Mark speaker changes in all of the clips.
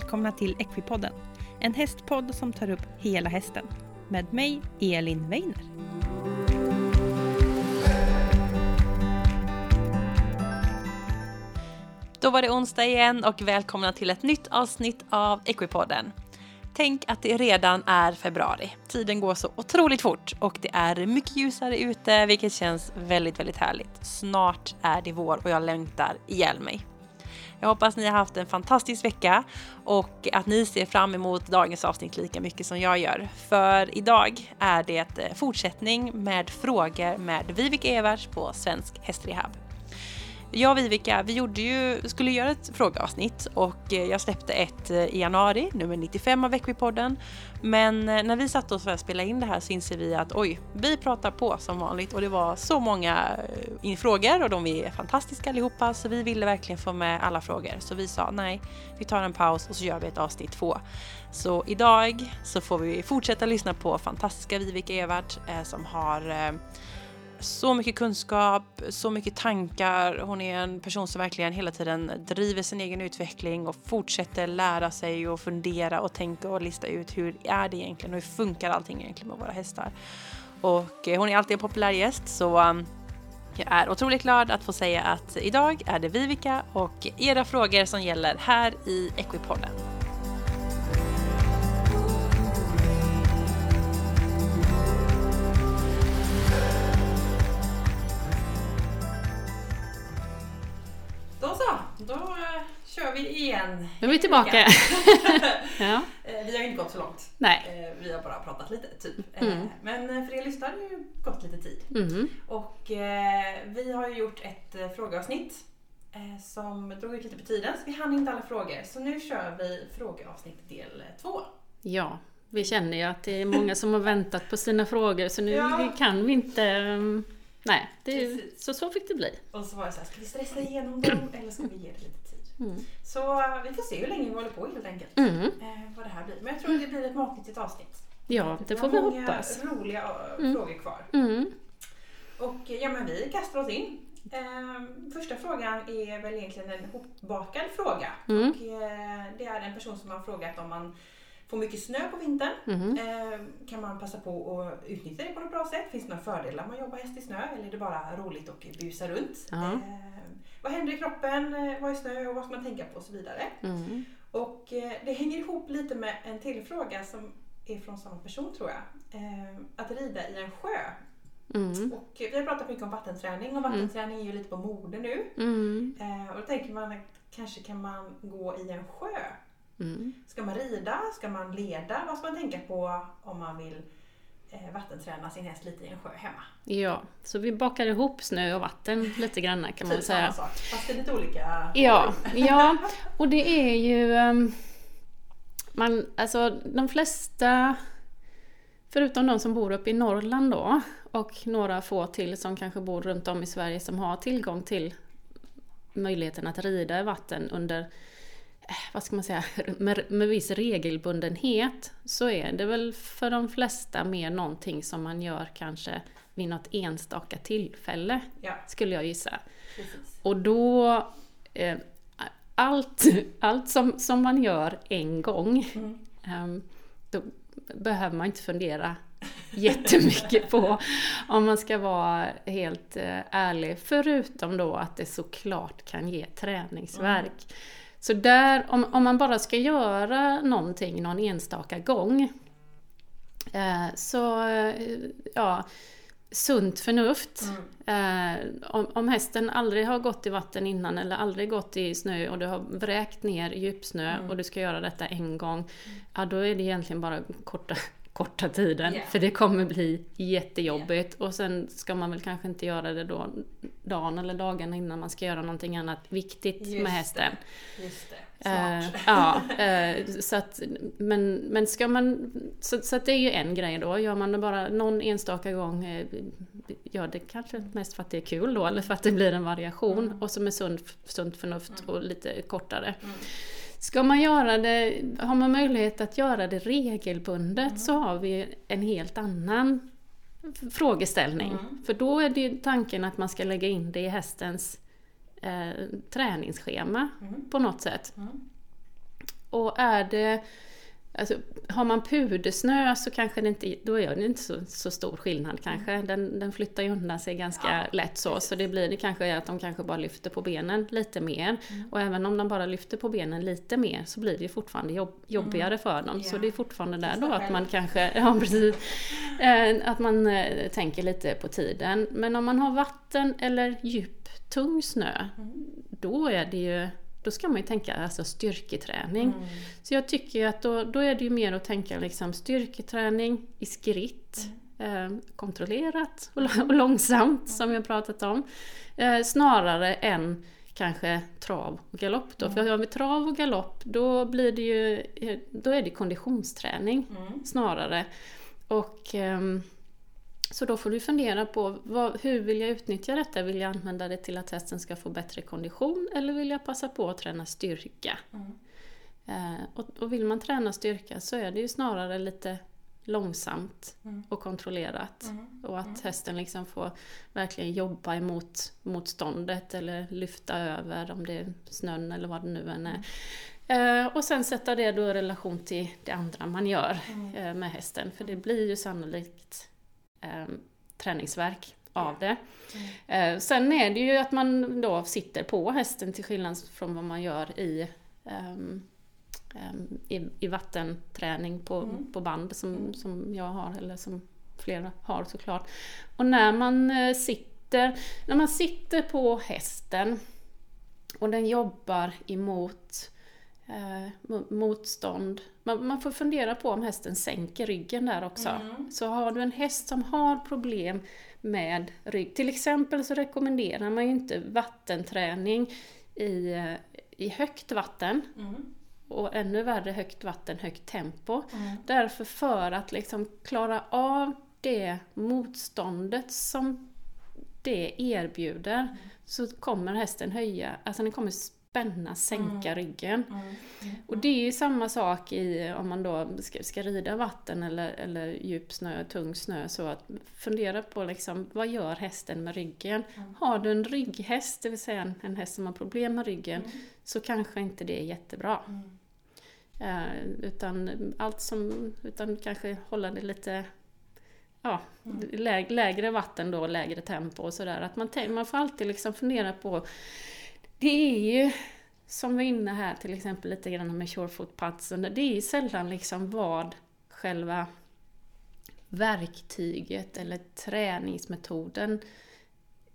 Speaker 1: välkomna till Equipodden. En hästpodd som tar upp hela hästen. Med mig, Elin Weiner. Då var det onsdag igen och välkomna till ett nytt avsnitt av Equipodden. Tänk att det redan är februari. Tiden går så otroligt fort och det är mycket ljusare ute vilket känns väldigt, väldigt härligt. Snart är det vår och jag längtar ihjäl mig. Jag hoppas ni har haft en fantastisk vecka och att ni ser fram emot dagens avsnitt lika mycket som jag gör. För idag är det fortsättning med frågor med Vivek Evers på Svensk Hästrehab. Jag och Vivica, vi gjorde ju, skulle göra ett frågeavsnitt och eh, jag släppte ett eh, i januari, nummer 95 av Equipodden. Men eh, när vi satt oss för att spela in det här så inser vi att oj, vi pratar på som vanligt och det var så många frågor och de är fantastiska allihopa så vi ville verkligen få med alla frågor. Så vi sa nej, vi tar en paus och så gör vi ett avsnitt två. Så idag så får vi fortsätta lyssna på fantastiska Vivica Evert som har så mycket kunskap, så mycket tankar. Hon är en person som verkligen hela tiden driver sin egen utveckling och fortsätter lära sig och fundera och tänka och lista ut hur är det egentligen och hur funkar allting egentligen med våra hästar. Och eh, hon är alltid en populär gäst så um, jag är otroligt glad att få säga att idag är det Vivica och era frågor som gäller här i Equipodden. Då eh, kör vi igen.
Speaker 2: Nu är vi tillbaka.
Speaker 1: ja. Eh, vi har inte gått så långt.
Speaker 2: Nej.
Speaker 1: Eh, vi har bara pratat lite, typ. Mm. Men för er lyssnare har det ju gått lite tid. Mm. Och vi har ju gjort ett frågeavsnitt som drog ut lite på tiden, så vi hann inte alla frågor. Så nu kör vi frågeavsnitt del två.
Speaker 2: Ja, vi känner ju att det är många som har väntat på sina frågor, så nu ja. kan vi inte mm, Nej, det, så, så fick det bli.
Speaker 1: Och så var det så här, ska vi stressa igenom dem eller ska vi ge det lite tid? Mm. Så vi får se hur länge vi håller på helt enkelt. Mm. Eh, vad det här blir. Men jag tror att det blir ett matnyttigt avsnitt.
Speaker 2: Ja, det får vi hoppas.
Speaker 1: Vi har många roliga uh, mm. frågor kvar. Mm. Och ja, men vi kastar oss in. Eh, första frågan är väl egentligen en hopbakad fråga. Mm. Och, eh, det är en person som har frågat om man får mycket snö på vintern. Mm. Eh, kan man passa på att utnyttja det på något bra sätt? Finns det några fördelar med att jobba häst i snö eller är det bara roligt att busa runt? Mm. Eh, vad händer i kroppen? Eh, vad är snö och vad ska man tänka på och så vidare. Mm. Och eh, det hänger ihop lite med en till fråga som är från samma person tror jag. Eh, att rida i en sjö. Mm. Och vi har pratat mycket om vattenträning och vattenträning är ju lite på mode nu. Mm. Och då tänker man att kanske kan man gå i en sjö Mm. Ska man rida? Ska man leda? Vad ska man tänka på om man vill eh, vattenträna sin häst lite i en sjö hemma?
Speaker 2: Ja, så vi bakar ihop snö och vatten lite grann kan man typ säga.
Speaker 1: Sak, fast det är lite olika.
Speaker 2: Ja, ja och det är ju um, man, alltså de flesta Förutom de som bor uppe i Norrland då och några få till som kanske bor runt om i Sverige som har tillgång till möjligheten att rida i vatten under vad ska man säga, med, med viss regelbundenhet så är det väl för de flesta mer någonting som man gör kanske vid något enstaka tillfälle, ja. skulle jag gissa. Precis. Och då, eh, allt, allt som, som man gör en gång, mm. eh, då behöver man inte fundera jättemycket på om man ska vara helt eh, ärlig. Förutom då att det såklart kan ge träningsverk. Mm. Så där, om, om man bara ska göra någonting någon enstaka gång, eh, så eh, ja, sunt förnuft. Mm. Eh, om, om hästen aldrig har gått i vatten innan eller aldrig gått i snö och du har vräkt ner djupsnö mm. och du ska göra detta en gång, mm. ja då är det egentligen bara korta korta tiden. Yeah. För det kommer bli jättejobbigt. Yeah. Och sen ska man väl kanske inte göra det då dagen eller dagen innan man ska göra någonting annat viktigt Just med hästen.
Speaker 1: Det. Just det.
Speaker 2: Uh, ja, uh, så att, men, men ska man, så, så det är ju en grej då. Gör man det bara någon enstaka gång, uh, gör det kanske mest för att det är kul då, eller för att det blir en variation. Mm. Och som är sund, sunt förnuft mm. och lite kortare. Mm. Ska man göra det, har man möjlighet att göra det regelbundet mm. så har vi en helt annan frågeställning. Mm. För då är det tanken att man ska lägga in det i hästens eh, träningsschema mm. på något sätt. Mm. Och är det Alltså, har man pudersnö så kanske det inte, då gör det inte så, så stor skillnad kanske. Den, den flyttar ju undan sig ganska ja, lätt så, så det blir det kanske att de kanske bara lyfter på benen lite mer. Mm. Och även om de bara lyfter på benen lite mer så blir det fortfarande jobb, jobbigare mm. för dem. Yeah. Så det är fortfarande där då att man kanske, ja precis, eh, att man eh, tänker lite på tiden. Men om man har vatten eller djup, tung snö, mm. då är det ju då ska man ju tänka alltså styrketräning. Mm. Så jag tycker att då, då är det ju mer att tänka liksom styrketräning i skritt. Mm. Eh, kontrollerat och, och långsamt mm. som jag pratat om. Eh, snarare än kanske trav och galopp då. För har vi trav och galopp då blir det ju eh, då är det konditionsträning mm. snarare. Och ehm, så då får du fundera på vad, hur vill jag utnyttja detta? Vill jag använda det till att hästen ska få bättre kondition eller vill jag passa på att träna styrka? Mm. Eh, och, och, vill man träna styrka så är det ju snarare lite långsamt mm. och kontrollerat. Mm. Och att mm. hästen liksom får verkligen jobba emot motståndet eller lyfta över om det är snön eller vad det nu än är. Mm. Eh, och sen sätta det då i relation till det andra man gör mm. eh, med hästen. För det blir ju sannolikt eh, träningsverk av det. Eh, sen är det ju att man då sitter på hästen till skillnad från vad man gör i, um, i, i, vattenträning på, mm. på band som, mm. som jag har, eller som flera har såklart. Och när man eh, sitter, när man sitter på hästen och den jobbar emot eh, motstånd. Man, man, får fundera på om hästen sänker ryggen där också. Mm. Så har du en häst som har problem med rygg, till exempel så rekommenderar man ju inte vattenträning i, i högt vatten. Mm. Och ännu värre högt vatten, högt tempo. Mm. Därför för att liksom klara av det motståndet som det erbjuder mm. så kommer hästen höja, alltså den kommer spänna, sänka mm. ryggen. Mm. Mm. Och det är ju samma sak i, om man då ska, ska rida vatten eller, eller djup snö, tung snö, så att fundera på liksom, vad gör hästen med ryggen? Mm. Har du en rygghäst, det vill säga en, en häst som har problem med ryggen, mm. så kanske inte det är jättebra. Uh, utan allt som, utan kanske hålla det lite ja, läg, lägre vatten då, lägre tempo och sådär. Man, man får alltid liksom fundera på det är ju, som vi är inne här till exempel lite grann med surefoot-padsen, det är ju sällan liksom vad själva verktyget eller träningsmetoden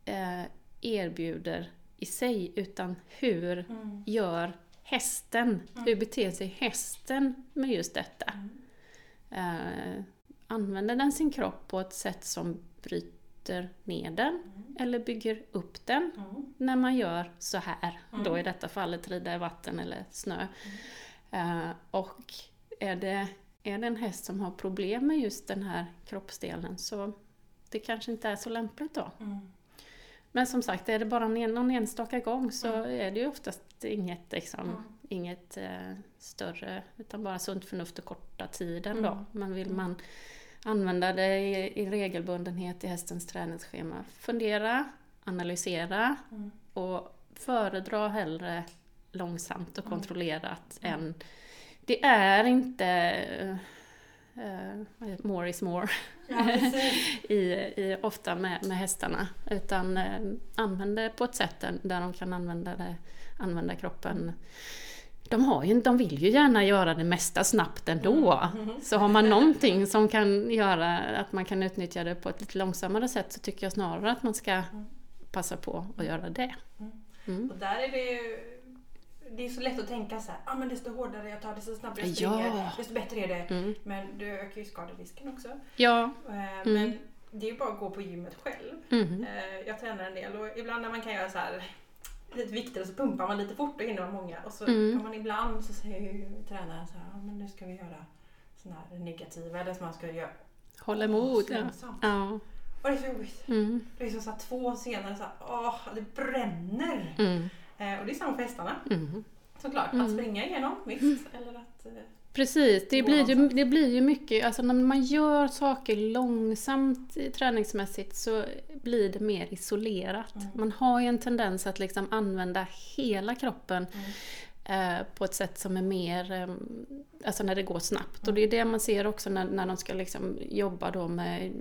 Speaker 2: eh, erbjuder i sig, utan hur mm. gör hästen, mm. hur beter sig hästen med just detta? Mm. Eh, använder den sin kropp på ett sätt som bryter bryter ner den mm. eller bygger upp den mm. när man gör så här. Mm. Då i detta fallet rida i vatten eller snö. Uh, och är det, är det en häst som har problem med just den här kroppsdelen så det kanske inte är så lämpligt då. Men som sagt, är det bara någon enstaka gång så är det ju oftast inget, liksom, inget uh, större, utan bara sunt förnuft och korta tiden då. Men vill man använda det i, i regelbundenhet i hästens träningsschema. Fundera, analysera mm. och föredra hellre långsamt och mm. kontrollerat mm. än... Det är inte uh, more is more ja, I, i, ofta med, med hästarna. Utan uh, använd det på ett sätt där, där de kan använda, det, använda kroppen de, har ju, de vill ju gärna göra det mesta snabbt ändå. Mm. Mm. Så har man någonting som kan göra att man kan utnyttja det på ett lite långsammare sätt så tycker jag snarare att man ska mm. passa på att göra det.
Speaker 1: Mm. mm. Och där är det ju det är så lätt att tänka så här, ah, men desto hårdare jag tar, desto snabbare jag springer, ja. desto bättre är det. Mm. Men det ökar ju skaderisken också.
Speaker 2: Ja.
Speaker 1: Eh, men det är ju bara att gå på gymmet själv. Eh, jag tränar en del och ibland när man kan göra så här lite viktigare så pumpar man lite fort och hinner många. Och så mm. kan man ibland så säger tränaren så här, ja, men nu ska vi göra sådana här negativa eller som man ska göra.
Speaker 2: Hålla emot. Ja. ja.
Speaker 1: Och det är så jobbigt. Mm. Det är så, så här, två senare så här, åh, det bränner. Mm. Eh, och det är samma för hästarna. Mm. Såklart, mm. att springa igenom, visst. Mm. Eller att, eh,
Speaker 2: Precis, det blir, ju, det blir ju mycket, alltså när man gör saker långsamt träningsmässigt så blir det mer isolerat. Mm. Man har ju en tendens att liksom använda hela kroppen. eh, på ett sätt som är mer, eh, alltså när det går snabbt. Och det är det man ser också när, när de ska liksom jobba då med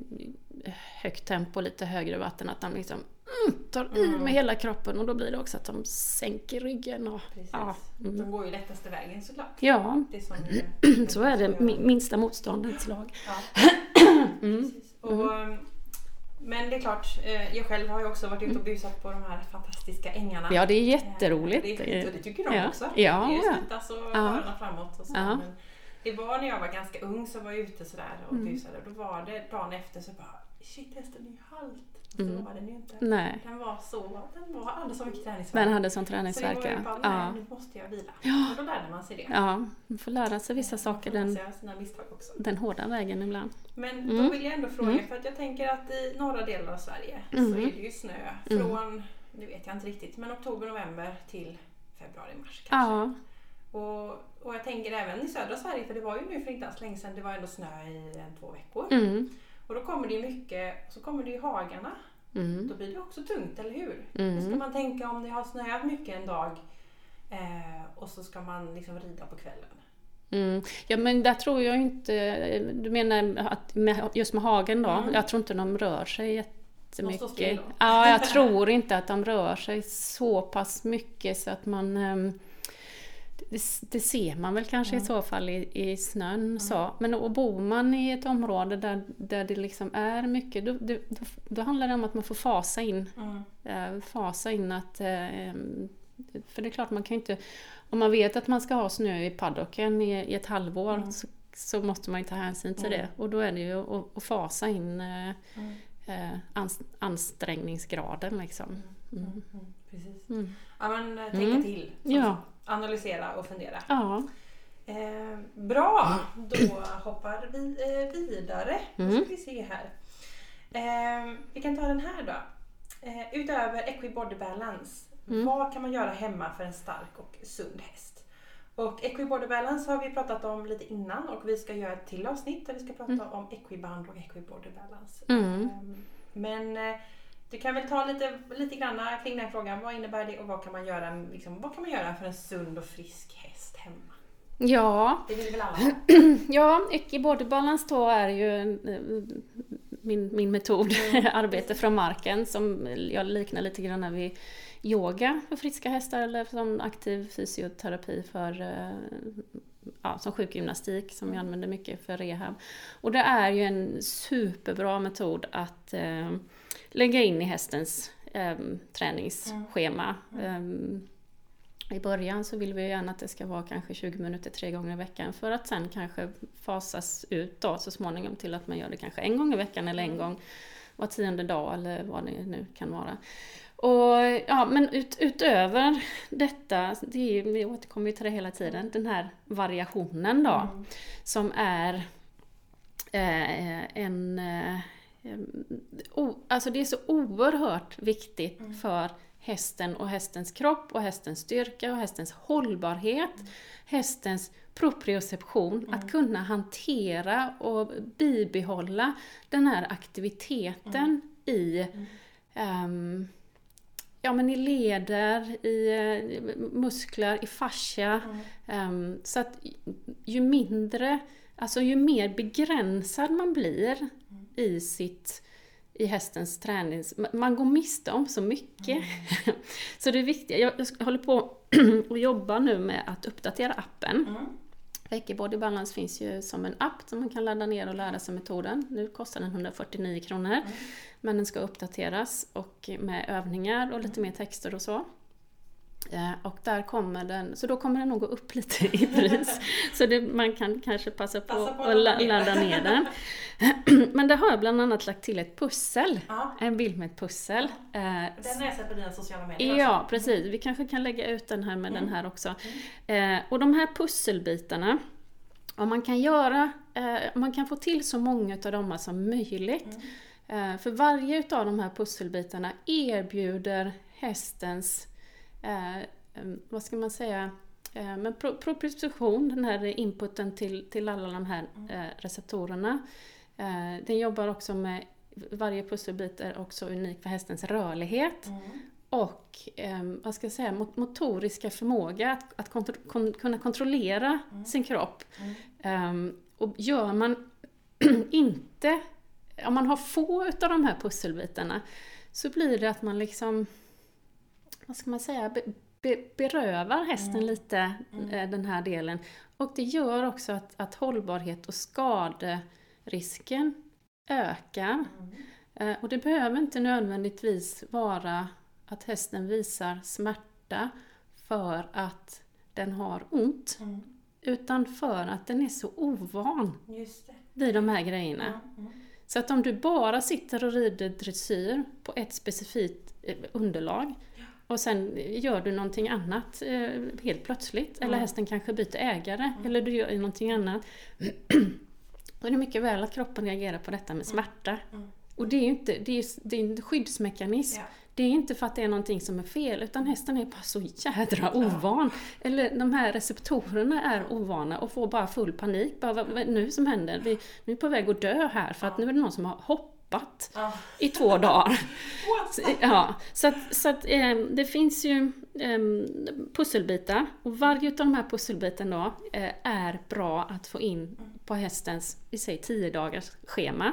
Speaker 2: högt tempo, lite högre vatten, att de liksom mm, tar i med hela kroppen och då blir det också att de sänker ryggen. Och, ja, mm.
Speaker 1: De går ju lättaste vägen såklart.
Speaker 2: ja,
Speaker 1: Det är som det,
Speaker 2: så är det. Mi- Minsta motståndets lag.
Speaker 1: Ja.
Speaker 2: Mm.
Speaker 1: Precis. Och, Men det är klart, eh, jag själv har ju också varit ute och busat på de här fantastiska ängarna.
Speaker 2: Ja, det är
Speaker 1: Eh,
Speaker 2: jätteroligt.
Speaker 1: Det är fint och det tycker de
Speaker 2: Ja.
Speaker 1: också.
Speaker 2: Ja,
Speaker 1: det är ju smittas och
Speaker 2: Ja.
Speaker 1: framåt och så.
Speaker 2: Ja.
Speaker 1: Men det var när jag var ganska ung så var jag ute sådär och
Speaker 2: Mm.
Speaker 1: busade. Då var det dagen efter så bara Shit hästen är ju halt.
Speaker 2: Mm.
Speaker 1: Så var den ju inte.
Speaker 2: Nej,
Speaker 1: Den var så, den var så mycket träningsvärk.
Speaker 2: men hade sån
Speaker 1: så
Speaker 2: träningsvärk
Speaker 1: bara,
Speaker 2: ja. ja.
Speaker 1: nu måste jag vila.
Speaker 2: Ja.
Speaker 1: Och då lärde man sig det.
Speaker 2: Ja, man får lära sig vissa
Speaker 1: Man
Speaker 2: saker den,
Speaker 1: sina misstag också.
Speaker 2: den hårda vägen ibland.
Speaker 1: Men
Speaker 2: Mm.
Speaker 1: då vill jag ändå fråga,
Speaker 2: Mm.
Speaker 1: för att jag tänker att i norra delen av Sverige så
Speaker 2: Mm.
Speaker 1: är det ju snö
Speaker 2: Mm.
Speaker 1: från, nu vet jag inte riktigt, men oktober, november till februari, mars kanske.
Speaker 2: Ja,
Speaker 1: Och, och jag tänker även i södra Sverige, för det var ju nu för inte alls länge sedan, det var ändå snö i en, två veckor.
Speaker 2: Mm,
Speaker 1: Och då kommer det ju mycket, så kommer det ju hagarna.
Speaker 2: mm,
Speaker 1: Då blir det också tungt, eller hur? Hur ska
Speaker 2: mm.
Speaker 1: man tänka om det har snöat mycket en dag eh, och så ska man liksom rida på kvällen?
Speaker 2: Mm. Ja men där tror jag inte, du menar att med, just med hagen då,
Speaker 1: Mm.
Speaker 2: jag tror inte de rör sig
Speaker 1: De står still
Speaker 2: jättemycket.
Speaker 1: då?
Speaker 2: Ja, jag tror inte att de rör sig så pass mycket så att man ehm, det, det ser man väl kanske i så fall i, i snön så. Men och bor man i ett område där, där det liksom är mycket, då, då, då, handlar det om att man får fasa in
Speaker 1: Mm.
Speaker 2: fasa in att... Eh, för det är klart, man kan ju inte... Om man vet att man ska ha snö i paddocken i, i ett halvår
Speaker 1: Mm.
Speaker 2: så, så måste man ju ta hänsyn till
Speaker 1: Mm.
Speaker 2: det. Och då är det ju att, att fasa in eh,
Speaker 1: Mm.
Speaker 2: ans, ansträngningsgraden liksom. Mm.
Speaker 1: Mm. Mm. Precis.
Speaker 2: Mm.
Speaker 1: Ja men tänka
Speaker 2: Mm.
Speaker 1: till.
Speaker 2: Ja.
Speaker 1: Analysera och fundera.
Speaker 2: Ja.
Speaker 1: Eh, bra, då hoppar vi eh, vidare.
Speaker 2: Mm.
Speaker 1: ska vi se här. Eh, vi kan ta den här då. Eh, utöver Equibody Balance,
Speaker 2: Mm.
Speaker 1: vad kan man göra hemma för en stark och sund häst? Och Equibody Balance har vi pratat om lite innan och vi ska göra ett till avsnitt där vi ska prata
Speaker 2: Mm.
Speaker 1: om Equiband och Equibody Balance.
Speaker 2: Mm.
Speaker 1: Eh, men eh, du kan väl ta lite, lite grann kring den frågan. Vad innebär det och vad kan man göra, liksom, vad kan man göra för en sund och frisk häst hemma?
Speaker 2: Ja,
Speaker 1: Det vill väl alla ha?
Speaker 2: ja Ecki Body Balance då är ju eh, min, min metod, arbete från marken, som jag liknar lite grann vid yoga för friska hästar eller som aktiv fysioterapi för eh, ja, som sjukgymnastik som jag använder mycket för rehab. Och det är ju en superbra metod att eh, lägga in i hästens eh, träningsschema.
Speaker 1: Mm.
Speaker 2: Eh, i början så vill vi gärna att det ska vara kanske 20 minuter tre gånger i veckan för att sen kanske fasas ut då så småningom till att man gör det kanske en gång i veckan eller en gång var tionde dag eller vad det nu kan vara. Och, ja, men ut, utöver detta, det är, vi återkommer ju till det hela tiden, den här variationen då
Speaker 1: Mm.
Speaker 2: som är eh, en... Eh, o, alltså det är så oerhört viktigt
Speaker 1: Mm.
Speaker 2: för hästen och hästens kropp och hästens styrka och hästens hållbarhet, hästens proprioception, att kunna hantera och bibehålla den här aktiviteten i ehm, ja, men i leder, i eh, muskler, i fascia.
Speaker 1: Mm.
Speaker 2: Ehm, så att ju mindre, alltså ju mer begränsad man blir i sitt i hästens träning, man går miste om så mycket. så det är viktigt, jag, jag håller på och jobbar nu med att uppdatera appen.
Speaker 1: Mm.
Speaker 2: Reiki Body Balance finns ju som en app som man kan ladda ner och lära sig metoden. Nu kostar den 149 kronor. Men den ska uppdateras och med övningar och lite mer texter och så. Eh, Och där kommer den, så då kommer den nog gå upp lite i pris. Så det, man kan kanske passa på,
Speaker 1: Passa på
Speaker 2: att
Speaker 1: ladda
Speaker 2: la-
Speaker 1: ner.
Speaker 2: den. Men där har jag bland annat lagt till ett pussel.
Speaker 1: Ja,
Speaker 2: En bild med ett pussel. Eh,
Speaker 1: den har jag sett på dina sociala medier
Speaker 2: Ja, precis. Vi kanske kan lägga ut den här med den här också. Eh, och de här pusselbitarna, om man kan göra, man kan få till så många av dem som möjligt. Eh, för varje utav de här pusselbitarna erbjuder hästens, vad ska man säga, eh, men pro- proprioception, den här inputen till, till alla de här eh, receptorerna. Eh, den jobbar också med, varje pusselbit är också unik för hästens rörlighet.
Speaker 1: Mm.
Speaker 2: och eh, vad ska jag säga, mot- motoriska förmåga att, att kontro, kon, kunna kontrollera sin kropp. Ehm, och gör man inte, om man har få utav de här pusselbitarna så blir det att man liksom, vad ska man säga, be, be, berövar hästen lite eh, den här delen. Och det gör också att, att hållbarhet och skaderisken ökar. Eh, Och det behöver inte nödvändigtvis vara att hästen visar smärta för att den har ont. Utan för att den är så ovan vid de här grejerna.
Speaker 1: Mm.
Speaker 2: Så att om du bara sitter och rider dressyr på ett specifikt eh, underlag och sen gör du någonting annat eh, helt plötsligt, eller hästen kanske byter ägare, eller du gör någonting annat. Då är det mycket väl att kroppen reagerar på detta med smärta. Och det är ju inte, det är, det är en skyddsmekanism.
Speaker 1: Ja.
Speaker 2: Det är inte för att det är någonting som är fel, utan hästen är bara så jädra ovan. Eller de här receptorerna är ovana och får bara full panik. Bara, vad, är det nu som händer? Vi, nu är på väg att dö här för att nu är det någon som har hoppat
Speaker 1: Ja.
Speaker 2: i två dagar. Ja, så att, så att eh, det finns ju eh, pusselbitar och varje av de här pusselbitarna då eh, är bra att få in på hästens, vi säger 10 dagars schema.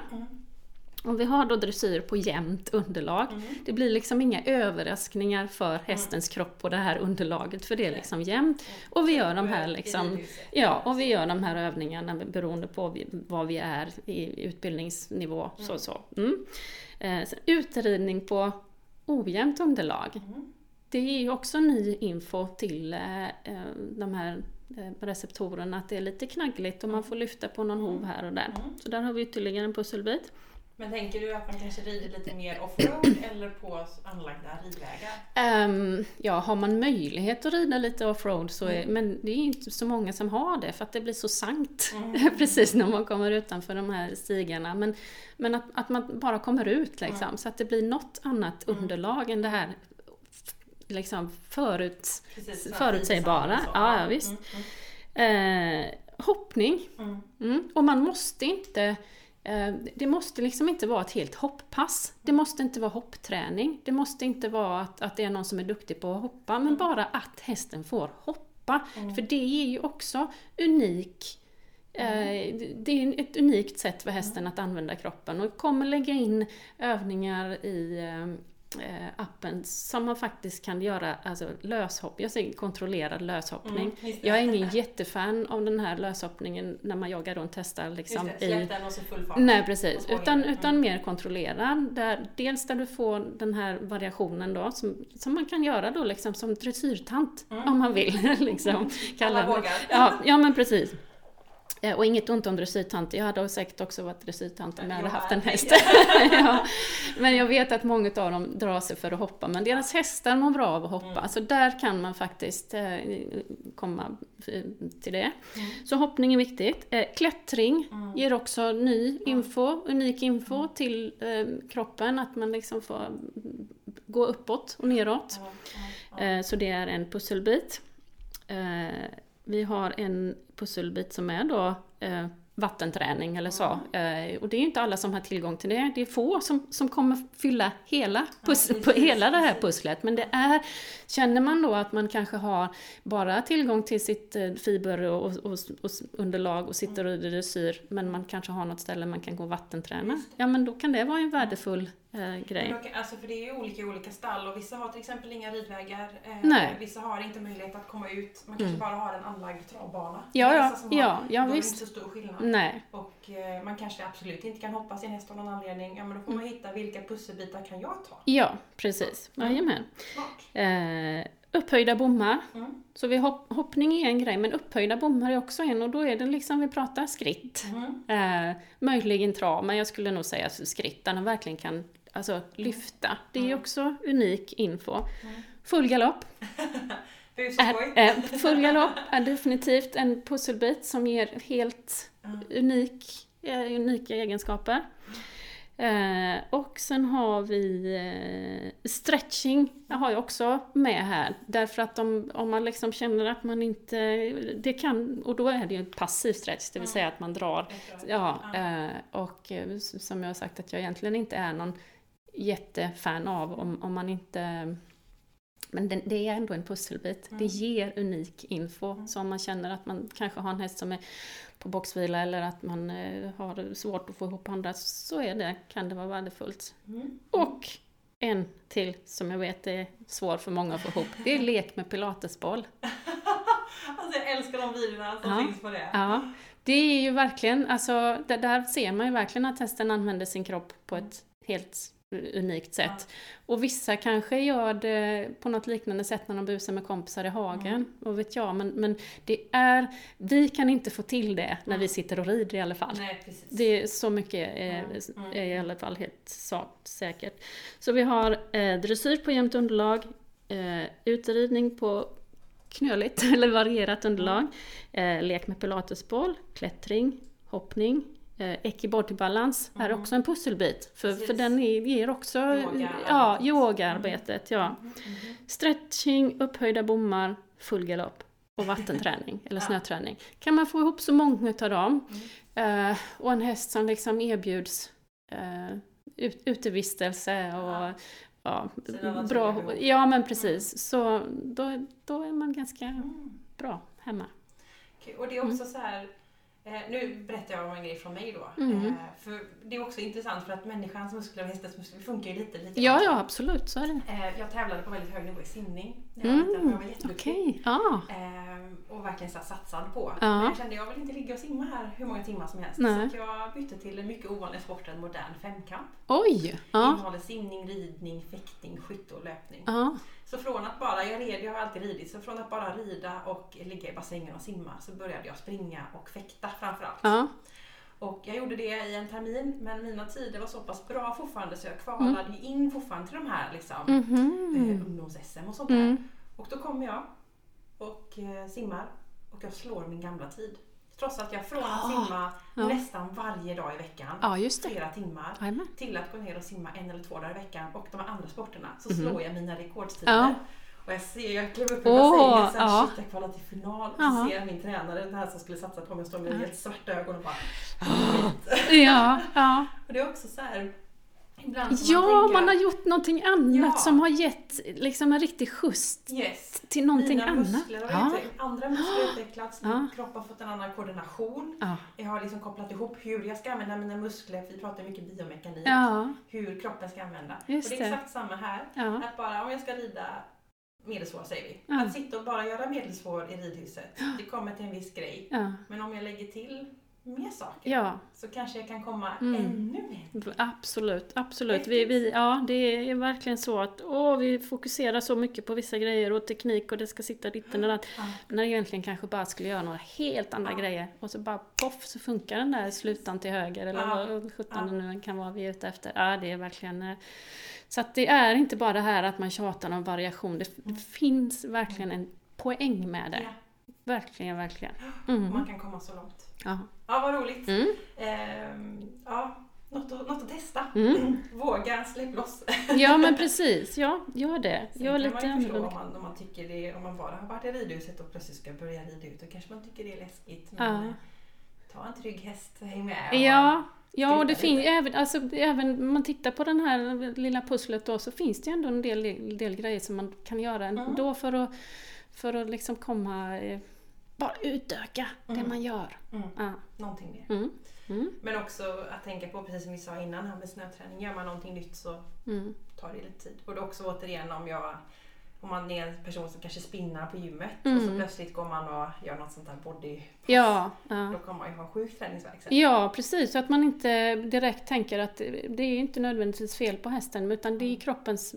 Speaker 2: Om vi har då dressyr på jämnt underlag, det blir liksom inga överraskningar för hästens kropp på det här underlaget, för det är liksom jämnt. Och vi gör de här liksom, ja, och vi gör de här övningarna beroende på vad vi är i utbildningsnivå. Så, så. Mm. Eh, utridning på ojämnt underlag. Det är ju också ny info till eh, eh, de här receptorerna, att det är lite knaggligt och man får lyfta på någon hov här och där. Så där har vi ytterligare en pusselbit.
Speaker 1: Men tänker du att man kanske rider lite mer offroad eller på anlagda ridvägar?
Speaker 2: Ehm, ja, har man möjlighet att rida lite offroad så är, men det är inte så många som har det för att det blir så sankt precis när man kommer utanför de här stigarna. Men, men att, att man bara kommer ut liksom, så att det blir något annat underlag än det här liksom förut,
Speaker 1: Precis,
Speaker 2: förutsägbara.
Speaker 1: så.
Speaker 2: Ja, visst. Eh, hoppning.
Speaker 1: Mm.
Speaker 2: Mm. Och man måste inte det måste liksom inte vara ett helt hopppass. Det måste inte vara hoppträning. Det måste inte vara att, att det är någon som är duktig på att hoppa, men bara att hästen får hoppa. För det är ju också unik eh, det är ett unikt sätt för hästen att använda kroppen och kommer lägga in övningar i eh, eh, appen som man faktiskt kan göra alltså löshopp, jag säger kontrollerad löshoppning.
Speaker 1: Mm,
Speaker 2: jag är ingen jättefan av den här löshoppningen när man jagar runt hästar liksom
Speaker 1: Just det,
Speaker 2: i
Speaker 1: den och så full fart.
Speaker 2: Nej precis, utan, utan mer kontrollerad. Där, dels där du får den här variationen då som, som man kan göra då liksom som dressyrtant om man vill. liksom,
Speaker 1: Alla vågar.
Speaker 2: Ja, ja men precis. Eh, Och inget ont om dressyrtant. Jag hade säkert också varit dressyrtant om jag hade haft en häst. ja. Men jag vet att många av dem drar sig för att hoppa. Men deras hästar mår bra av att hoppa.
Speaker 1: Mm.
Speaker 2: Så där kan man faktiskt eh, komma till det.
Speaker 1: Mm.
Speaker 2: Så hoppning är viktigt. Eh, klättring
Speaker 1: Mm.
Speaker 2: ger också ny info, unik info till eh, kroppen. Att man liksom får gå uppåt och neråt. Så det är en pusselbit. Vi har en pusselbit som är då eh, vattenträning eller så. Eh, Och det är inte alla som har tillgång till det. Det är få som, som kommer fylla hela, pus-
Speaker 1: Ja, precis,
Speaker 2: hela det här pusslet. Men det är, känner man då att man kanske har bara tillgång till sitt eh, fiber och, och, och, och underlag och sitter och dressyr, men man kanske har något ställe man kan gå och vattenträna. Ja men då kan det vara en värdefull eh, grej.
Speaker 1: kan- Alltså för det är ju olika i olika stall och vissa har till exempel inga ridvägar. Eh. Vissa har inte möjlighet att komma ut. Man kanske bara har en anlagd travbana.
Speaker 2: Ja,
Speaker 1: är
Speaker 2: ja, ja,
Speaker 1: har,
Speaker 2: ja,
Speaker 1: då är det
Speaker 2: visst.
Speaker 1: inte så stor skillnad.
Speaker 2: Nej.
Speaker 1: Och eh, man kanske absolut inte kan hoppa sin häst av någon anledning. Ja men då får man hitta vilka pusselbitar kan jag ta?
Speaker 2: Ja, precis. Jajamän.
Speaker 1: Smart.
Speaker 2: Eh, upphöjda bommar.
Speaker 1: Mm.
Speaker 2: Så vi hopp, hoppning är en grej, men upphöjda bommar är också en och då är det liksom, vi pratar skritt.
Speaker 1: Mm.
Speaker 2: Eh, möjligen trav, men jag skulle nog säga skritt, där man verkligen kan alltså, lyfta. Det är ju också unik info. Full galopp. Är, eh, full galopp är definitivt en pusselbit som ger helt
Speaker 1: Mm.
Speaker 2: unik, eh, unika egenskaper. Eh, och sen har vi eh, stretching, jag har jag också med här. Därför att om, om man liksom känner att man inte, det kan, och då är det ju en passiv stretch, det vill säga att man drar Ja, eh, och som jag har sagt att jag egentligen inte är någon jättefan av om, om man inte Men det, det är ändå en pusselbit. Det ger unik info. Så om man känner att man kanske har en häst som är på boxvila eller att man eh, har svårt att få ihop andra, så är det, kan det vara värdefullt. Och en till som jag vet är svår för många att få ihop, det är lek med pilatesboll.
Speaker 1: Alltså jag älskar de videorna som
Speaker 2: Ja.
Speaker 1: finns på det.
Speaker 2: Ja, det är ju verkligen, alltså där, där ser man ju verkligen att hästen använder sin kropp på ett helt unikt sätt. Och vissa kanske gör det på något liknande sätt när de busar med kompisar i hagen, vad vet jag. Men, men det är, vi kan inte få till det när vi sitter och rider i alla fall.
Speaker 1: Nej.
Speaker 2: Det är så mycket är,
Speaker 1: Mm,
Speaker 2: är i alla fall helt sagt, säkert. Så vi har eh, dressyr på jämnt underlag, eh, uteridning på knöligt eller varierat underlag, eh, lek med pilatesboll, klättring, hoppning, eh, ekibodybalans är också en pusselbit. För, för den ger också
Speaker 1: Yogaarbetet.
Speaker 2: ja, yogaarbetet. Ja.
Speaker 1: Mm,
Speaker 2: Stretching, upphöjda bommar, full galopp och vattenträning eller snöträning. Kan man få ihop så många av dem eh, och en häst som liksom erbjuds eh, ut, utevistelse och ja, bra, ja men precis, så då, då är man ganska
Speaker 1: Mm.
Speaker 2: bra hemma.
Speaker 1: Okej, Och det är också så här, eh, nu berättar jag om en grej från mig då.
Speaker 2: Mm.
Speaker 1: Eh, för det är också intressant för att människans muskler och hästens muskler funkar ju lite likadant.
Speaker 2: Ja, ja absolut, så är det.
Speaker 1: Eh, jag tävlade på väldigt hög nivå i simning när jag var liten och jag var jätteduktig.
Speaker 2: Mm, Okej, ja.
Speaker 1: Ehm, och verkligen så satsad på.
Speaker 2: Ja.
Speaker 1: Men jag kände jag vill inte ligga och simma här hur många timmar som helst.
Speaker 2: Nej.
Speaker 1: Så jag bytte till en mycket ovanlig sport, en modern femkamp.
Speaker 2: Oj! Ja.
Speaker 1: Innehåller simning, ridning, fäktning, skytte och löpning.
Speaker 2: Ja.
Speaker 1: Så från att bara, jag red, jag har alltid ridit, så från att bara rida och ligga i bassängen och simma så började jag springa och fäkta framförallt.
Speaker 2: ja.
Speaker 1: Och jag gjorde det i en termin men mina tider var så pass bra fortfarande så jag kvalade ju in fortfarande till de här liksom,
Speaker 2: Mhm.
Speaker 1: eh, ungdoms-SM och sånt där.
Speaker 2: Mm.
Speaker 1: Och då kommer jag och eh, simmar och jag slår min gamla tid. Trots att jag från att simma
Speaker 2: Ah, Ja.
Speaker 1: nästan varje dag i veckan,
Speaker 2: det.
Speaker 1: flera timmar,
Speaker 2: Jajamän.
Speaker 1: till att gå ner och simma en eller två dagar i veckan och de andra sporterna så slår jag mina rekordstider.
Speaker 2: Mhm. Ja.
Speaker 1: Och jag ser, jag klev upp i bassängen sen
Speaker 2: ja.
Speaker 1: shit jag kvalade till final. Och så ser jag min tränare, den här som skulle satsa på mig, stå med helt svarta ögon och bara
Speaker 2: Ja, ja.
Speaker 1: Och det är också så här. Ibland
Speaker 2: Ja,
Speaker 1: tänka,
Speaker 2: man har gjort någonting annat
Speaker 1: Ja.
Speaker 2: som har gett liksom en riktig skjuts
Speaker 1: Yes.
Speaker 2: till någonting
Speaker 1: Mina
Speaker 2: annat.
Speaker 1: muskler har
Speaker 2: Ja.
Speaker 1: andra muskler har utvecklats,
Speaker 2: Ja.
Speaker 1: min kropp har fått en annan koordination.
Speaker 2: Ja.
Speaker 1: Jag har liksom kopplat ihop hur jag ska använda mina muskler, vi pratar mycket biomekanik. Hur kroppen ska använda.
Speaker 2: Just
Speaker 1: och det är
Speaker 2: det.
Speaker 1: exakt samma här. Att bara, om jag ska rida medelsvår säger vi. Att sitta och bara göra medelsvår i ridhuset, det kommer till en viss grej. Men om jag lägger till mer saker
Speaker 2: ja.
Speaker 1: så kanske jag kan komma
Speaker 2: Mm.
Speaker 1: ännu mer.
Speaker 2: Absolut, absolut. Vi, vi, ja, det är verkligen så att åh, vi fokuserar så mycket på vissa grejer och teknik och det ska sitta ditten och datt.
Speaker 1: Ja.
Speaker 2: När jag egentligen kanske bara skulle göra några helt andra
Speaker 1: Ja.
Speaker 2: grejer och så bara poff så funkar den där slutan till höger eller
Speaker 1: Ja.
Speaker 2: vad sjutton
Speaker 1: Ja.
Speaker 2: nu kan vara vi är ute efter. Ja, det är verkligen... eh, Så att det är inte bara det här att man tjatar om variation. Det, det finns verkligen en poäng med det.
Speaker 1: Ja.
Speaker 2: Verkligen, verkligen. Mm.
Speaker 1: Man kan komma så långt.
Speaker 2: Ja.
Speaker 1: Ja, vad roligt.
Speaker 2: Mm.
Speaker 1: Ehm, ja, något att, något att testa.
Speaker 2: Mm.
Speaker 1: Våga, släpp loss.
Speaker 2: ja, men precis. Ja, gör det.
Speaker 1: Sen
Speaker 2: Gör
Speaker 1: kan
Speaker 2: lite
Speaker 1: man ju förstå om man, om man tycker det, om man bara har varit i ridhuset och plötsligt ska börja rida ut, då kanske man tycker det är läskigt. Men
Speaker 2: Ja.
Speaker 1: eh, ta en trygg häst, häng med.
Speaker 2: Ja, ja och det finns även, alltså, även om man tittar på den här lilla pusslet då så finns det ju ändå en del, del grejer som man kan göra
Speaker 1: Mm.
Speaker 2: ändå för att, för att liksom komma, eh, bara utöka det
Speaker 1: Mm.
Speaker 2: man gör.
Speaker 1: Mm,
Speaker 2: Ja.
Speaker 1: någonting mer.
Speaker 2: Mm. Mm.
Speaker 1: Men också att tänka på, precis som vi sa innan här med snöträning, gör man någonting nytt så
Speaker 2: Mm.
Speaker 1: tar det lite tid. Och det är också återigen om jag om man är en person som kanske spinnar på gymmet och så
Speaker 2: Mm.
Speaker 1: plötsligt går man och gör något sånt här body
Speaker 2: Ja, ja.
Speaker 1: Då kommer man ju ha sjuk träningsvärk sen.
Speaker 2: Ja, precis. Så att man inte direkt tänker att det är inte nödvändigtvis fel på hästen utan det är kroppens,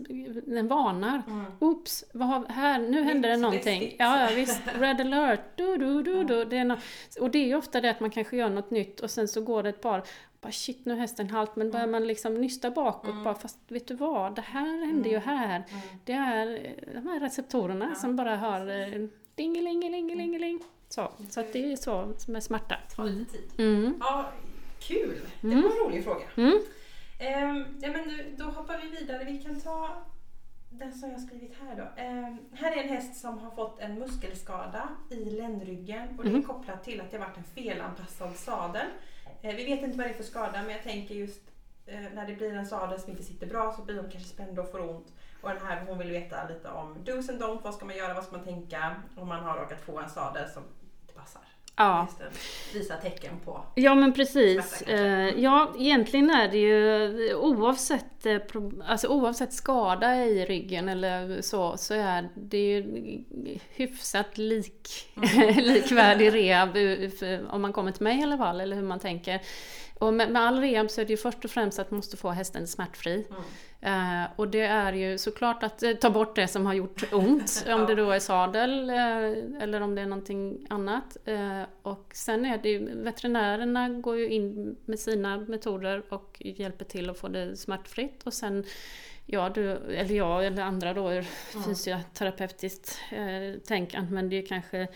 Speaker 2: den varnar.
Speaker 1: Mm.
Speaker 2: Oops, vad har, här, nu händer det
Speaker 1: Nytt,
Speaker 2: någonting. Ja, ja, visst. Red alert, du, du, du, du. Det är no och det är ju ofta det att man kanske gör något nytt och sen så går det ett par, bara shit nu är hästen halt, men börjar man liksom nysta bakåt
Speaker 1: Mm.
Speaker 2: bara, fast vet du vad, det här hände ju här.
Speaker 1: Mm.
Speaker 2: Det är eh, de här receptorerna
Speaker 1: Ja,
Speaker 2: som bara har eh, dingelingelingelingeling. Så, så att det är så med smärta.
Speaker 1: Ta lite tid.
Speaker 2: Mm.
Speaker 1: Ja, kul! Det
Speaker 2: Mm.
Speaker 1: var en rolig fråga.
Speaker 2: Mm.
Speaker 1: Ehm, ja, men nu, då hoppar vi vidare. Vi kan ta den som jag har skrivit här då. Ehm, här är en häst som har fått en muskelskada i ländryggen och det är
Speaker 2: Mhm.
Speaker 1: kopplat till att det varit en felanpassad sadel. Eh, vi vet inte vad det är för skada men jag tänker just eh, när det blir en sadel som inte sitter bra så blir hon kanske spänd och får ont. Och den här hon vill veta lite om dos and don't, vad ska man göra, vad ska man tänka om man har råkat få en sadel som inte passar.
Speaker 2: Ja.
Speaker 1: Det, visa tecken på.
Speaker 2: Ja men precis.
Speaker 1: Smärta.
Speaker 2: Eh, Ja, egentligen är det ju oavsett, eh, pro- alltså, oavsett skada i ryggen eller så, så är det ju hyfsat lik, likvärdig rehab eh, om man kommer till mig i alla fall, eller hur man tänker. Och med, med all rehab så är det ju först och främst att man måste få hästen smärtfri. Eh, och det är ju såklart att eh, ta bort det som har gjort ont, om det då är sadel eh, eller om det är någonting annat. Eh, och sen är det ju, veterinärerna går ju in med sina metoder och hjälper till att få det smärtfritt. Och sen, ja, du, eller jag eller andra då ur fysioterapeutiskt eh, tänk använder ju kanske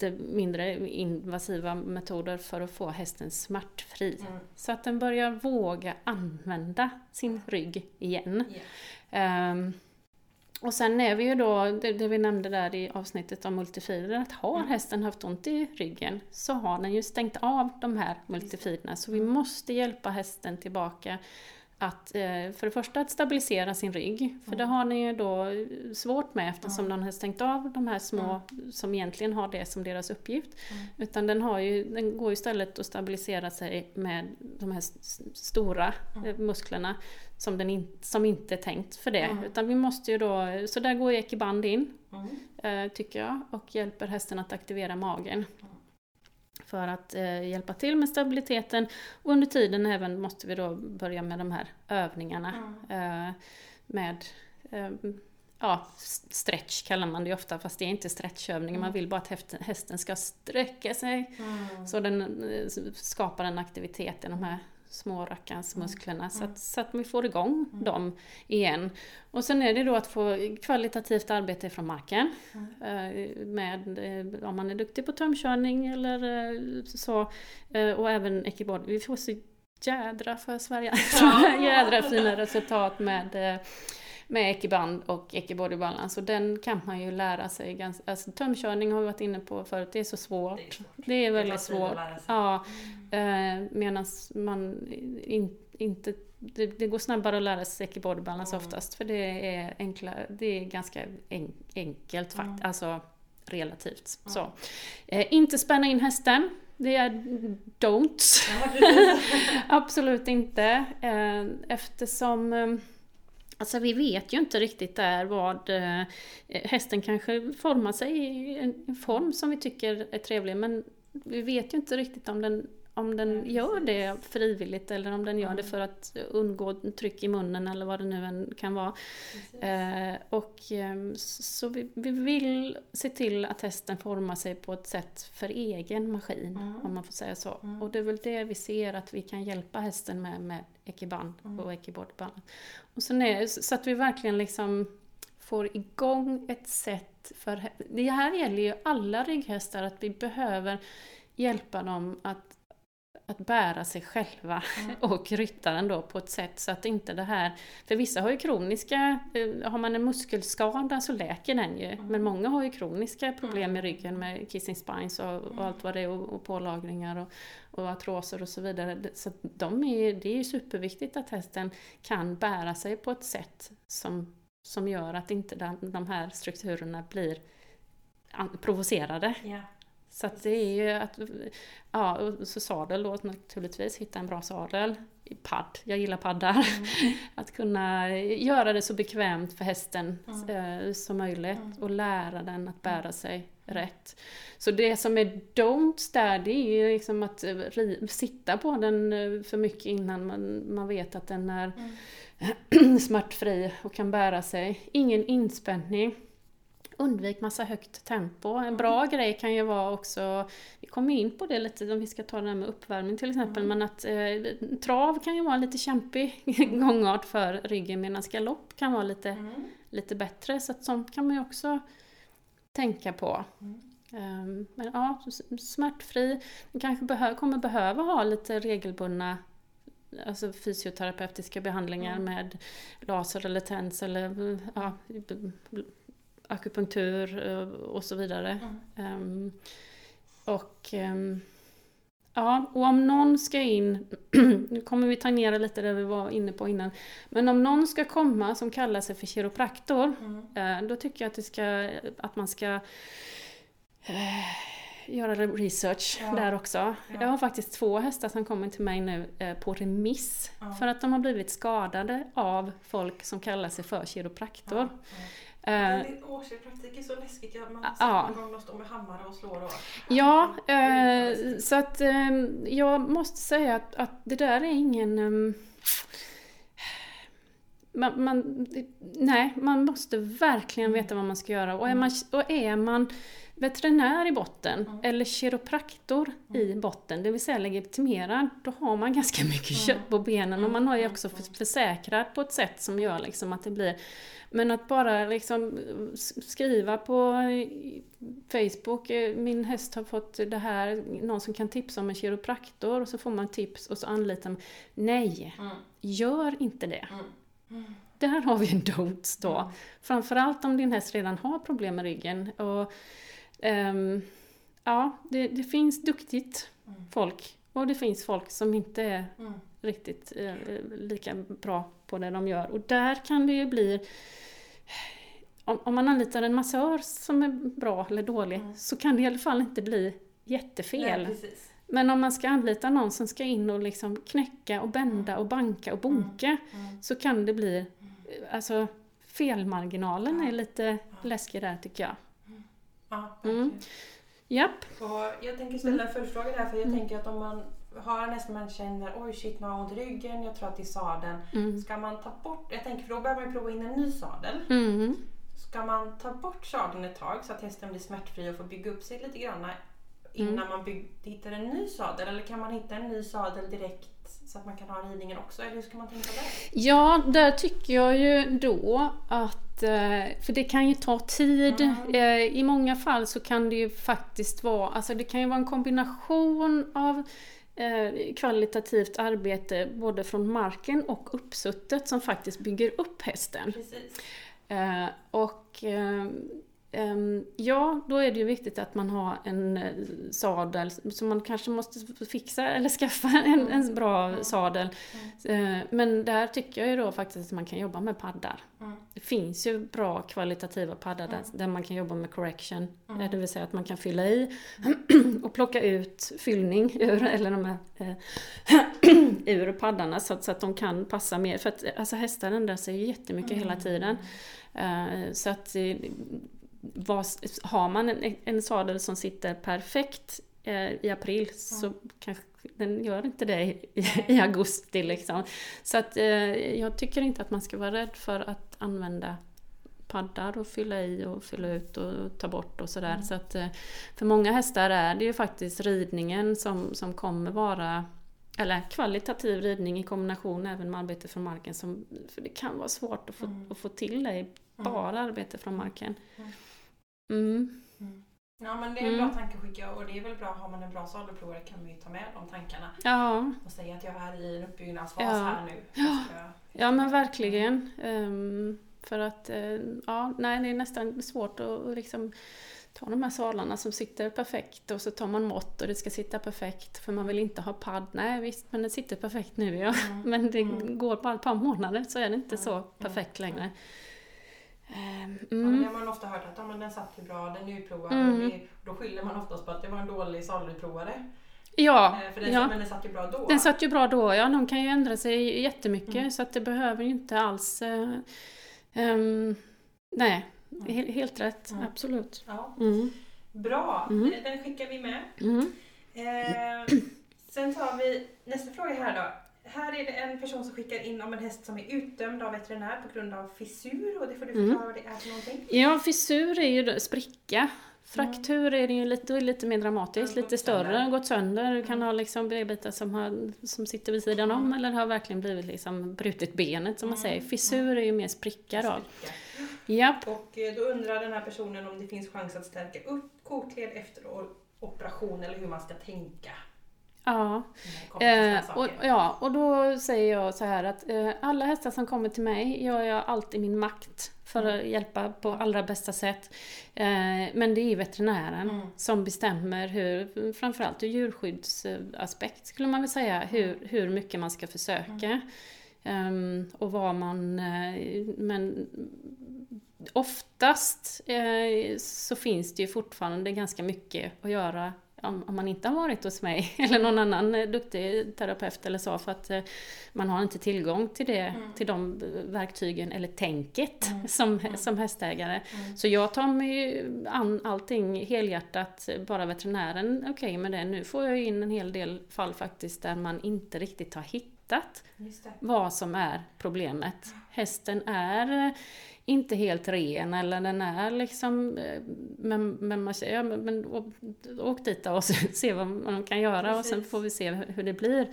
Speaker 2: lite mindre invasiva metoder för att få hästen smärtfri. Så att den börjar våga använda sin rygg igen. Ehm, och sen är vi ju då, det, det vi nämnde där i avsnittet om multifider, att har hästen haft ont i ryggen så har den ju stängt av de här multifiderna. Så vi måste hjälpa hästen tillbaka att eh, för det första att stabilisera sin rygg, för det har ni ju då svårt med eftersom den har stängt av de här små som egentligen har det som deras uppgift. Utan den, har ju, den går istället att stabilisera sig med de här stora eh, musklerna som, den in, som inte är tänkt för det. Utan vi måste ju då, så där går ju ekiband in, eh, tycker jag, och hjälper hästen att aktivera magen. För att eh, hjälpa till med stabiliteten och under tiden även måste vi då börja med de här övningarna. Eh, med eh, ja, stretch kallar man det ofta fast det är inte stretchövningar. Man vill bara att hästen ska sträcka sig. Så den eh, skapar en aktivitet i de här små rackarns musklerna så, att, så att vi får igång dem igen. Och sen är det då att få kvalitativt arbete från marken. Eh, med, eh, om man är duktig på tömkörning eller eh, så. Och även ekibord. Vi får så jädra för Sverige. jädra fina resultat med med ekiband och ekibody balance och den kan man ju lära sig ganska, alltså tömkörning har vi varit inne på förut, det är så svårt. Det är väldigt
Speaker 1: tar tid att
Speaker 2: svårt.
Speaker 1: lära sig.
Speaker 2: Ja, eh, Medan man in, inte det, det går snabbare att lära sig ekibody balance oftast för det är enkla, det är ganska en, enkelt faktiskt, alltså relativt så. Eh, inte spänna in hästen, det är don't. Absolut inte. Eh, Eftersom eh, Alltså vi vet ju inte riktigt där vad eh, hästen kanske formar sig i en en form som vi tycker är trevlig men vi vet ju inte riktigt om den, om den gör det frivilligt eller om den gör det för att undgå tryck i munnen eller vad det nu än kan vara. Eh, och eh, så vi, vi vill se till att hästen formar sig på ett sätt för egen maskin, om man får säga så. Och det är väl det vi ser att vi kan hjälpa hästen med, med ekiband och ekibordband. Och sen är, så att vi verkligen liksom får igång ett sätt för... Det här gäller ju alla rygghästar, att vi behöver hjälpa dem att, att bära sig själva och ryttaren då på ett sätt så att inte det här... För vissa har ju kroniska... eh, Har man en muskelskada så läker den ju. Men många har ju kroniska problem med ryggen med kissing spines och, och allt vad det är och, och pålagringar och, och artroser och så vidare. Så de är, det är ju superviktigt att hästen kan bära sig på ett sätt som, som gör att inte de, de här strukturerna blir provocerade.
Speaker 1: Ja.
Speaker 2: Så att det är ju att, ja, och så sadel då naturligtvis, hitta en bra sadel. Padd, jag gillar paddar. Att kunna göra det så bekvämt för hästen eh, som möjligt och lära den att bära sig rätt. Så det som är don'ts där, det är ju liksom att eh, sitta på den eh, för mycket innan man, man vet att den är smärtfri och kan bära sig. Ingen inspänning. Undvik massa högt tempo. En bra grej kan ju vara också, vi kommer in på det lite om vi ska ta det här med uppvärmning till exempel, men att eh, trav kan ju vara lite kämpig gångart för ryggen medan galopp kan vara lite, lite bättre. Så att sånt kan man ju också tänka på. Ehm, men ja, smärtfri. Man kanske behö- kommer behöva ha lite regelbundna alltså fysioterapeutiska behandlingar med laser eller TENS eller ja, akupunktur eh, och så vidare. Ehm, och ehm, Ja, och om någon ska in, nu kommer vi tangera lite det vi var inne på innan, men om någon ska komma som kallar sig för kiropraktor, mm. då tycker jag att, det ska, att man ska eh, göra research ja. där också. Ja. Jag har faktiskt två hästar som kommer till mig nu eh, på remiss, ja. för att de har blivit skadade av folk som kallar sig för kiropraktor.
Speaker 1: Uh, Årspraktik är så läskigt, man ser ja. någon gång de står med hammare och slår och...
Speaker 2: Ja, uh, så att um, jag måste säga att, att det där är ingen... Um, man, man, nej, man måste verkligen veta vad man ska göra. Och är man, och är man veterinär i botten mm. eller kiropraktor mm. i botten, det vill säga legitimerad, då har man ganska mycket mm. kött på benen och man har ju också försäkrat på ett sätt som gör liksom att det blir men att bara liksom skriva på Facebook, eh, min häst har fått det här, någon som kan tipsa om en kiropraktor och så får man tips och så anlitar man. Nej, gör inte det. Där har vi en dots då. Framförallt om din häst redan har problem med ryggen. Och, um, ja, det, det, finns duktigt mm. folk och det finns folk som inte är mm. riktigt eh, lika bra på det de gör. Och där kan det ju bli om, om man anlitar en massör som är bra eller dålig mm. så kan det i alla fall inte bli jättefel. Nej, Men om man ska anlita någon som ska in och liksom knäcka och bända och banka och bonka mm. Mm. så kan det bli, alltså felmarginalen är lite läskig där tycker jag.
Speaker 1: Ja, mm.
Speaker 2: Japp.
Speaker 1: Och jag tänker ställa en följdfråga där för jag tänker att om man har en häst man känner oj shit nu har ont i ryggen, jag tror att det är sadeln. Mm. Ska man ta bort, jag tänker för då behöver man prova in en ny sadel. Mm. Ska man ta bort sadeln ett tag så att hästen blir smärtfri och får bygga upp sig lite grann innan mm. man bygg, hittar en ny sadel? Eller kan man hitta en ny sadel direkt så att man kan ha ridningen också? Eller hur ska man tänka där?
Speaker 2: Ja, där tycker jag ju då att, eh, för det kan ju ta tid. Mm. Eh, I många fall så kan det ju faktiskt vara, alltså det kan ju vara en kombination av eh, kvalitativt arbete både från marken och uppsuttet som faktiskt bygger upp hästen.
Speaker 1: Precis.
Speaker 2: och ja, då är det ju viktigt att man har en eh, sadel, så man kanske måste fixa eller skaffa en, en bra mm. sadel. Mm. Eh, men där tycker jag ju då faktiskt att man kan jobba med paddar. Mm. Det finns ju bra kvalitativa paddar där, där man kan jobba med correction, det vill säga att man kan fylla i och plocka ut fyllning ur, eller de här, ur paddarna så att, så att de kan passa mer. För att alltså hästar ändrar sig ju jättemycket hela tiden. Så att vad, har man en, en sadel som sitter perfekt eh, i april mm. så kanske den gör inte det i, i augusti liksom. Så att eh, jag tycker inte att man ska vara rädd för att använda paddar och fylla i och fylla ut och ta bort och sådär. Mm. Så att, eh, för många hästar är det ju faktiskt ridningen som, som kommer vara eller kvalitativ ridning i kombination även med arbete från marken. Som, för det kan vara svårt att få, mm. att få till det i mm. bara arbete från marken. Mm.
Speaker 1: Mm. Mm. Ja men det är en bra mm. tanke att skicka och det är väl bra, har man en bra sadelprovare kan man ju ta med de tankarna.
Speaker 2: Ja.
Speaker 1: Och säga att jag är i en uppbyggnadsfas ja. här nu.
Speaker 2: Ja. ja men verkligen. Um, för att, uh, ja, nej det är nästan svårt att liksom ta de här sadlarna som sitter perfekt och så tar man mått och det ska sitta perfekt för man vill inte ha padd. Nej visst, men det sitter perfekt nu ja. Mm. Men det mm. går bara ett par månader så är det inte så perfekt längre.
Speaker 1: Mm. Ja, det har man ofta hört att ja, men den satt ju bra, den är utprovad. Mm. Och, då skyller man oftast på att det var en dålig saluprovare.
Speaker 2: Ja,
Speaker 1: eh, För den,
Speaker 2: ja.
Speaker 1: Men den satt ju bra då.
Speaker 2: Den satt ju bra då, ja. De kan ju ändra sig jättemycket mm. så att det behöver ju inte alls... Uh, um, nej, mm. helt rätt. Mm. Absolut.
Speaker 1: Ja. Mm. Bra, mm. den skickar vi med. Eh, sen tar vi nästa fråga här då. Här är det en person som skickar in om en häst som är utdömd av veterinär på grund av fissur och det får du mm. förklara mm. vad det är för någonting.
Speaker 2: Ja, fissur är ju spricka. Fraktur är det ju lite, lite mer dramatiskt, lite större, sönder. gått sönder. Du kan mm. ha liksom benbitar som, har, som sitter vid sidan om mm. eller har verkligen blivit liksom brutit benet som man säger. Fissur är ju mer spricka då. Spricka. Japp.
Speaker 1: Och eh, då undrar den här personen om det finns chans att stärka upp kotled efter operation eller hur man ska tänka.
Speaker 2: Ja.
Speaker 1: Eh,
Speaker 2: och, ja, och då säger jag så här att eh, alla hästar som kommer till mig gör jag allt i min makt för att mm. hjälpa på allra bästa sätt. Eh, men det är veterinären mm. som bestämmer hur, framförallt ur djurskyddsaspekt skulle man väl säga, hur, mm. hur mycket man ska försöka. Um, och vad man... Eh, men oftast eh, så finns det ju fortfarande ganska mycket att göra om, om, man inte har varit hos mig eller någon annan eh, duktig terapeut eller så för att eh, man har inte tillgång till det, mm. till de verktygen eller tänket mm. som, mm. som hästägare. Mm. Så jag tar mig an allting helhjärtat, bara veterinären okej okay med det. Nu får jag in en hel del fall faktiskt där man inte riktigt har hittat vad som är problemet. Hästen är inte helt ren eller den är liksom... Eh, men, men man säger, ja, men, men åk dit och se vad man kan göra Precis. och sen får vi se hur det blir.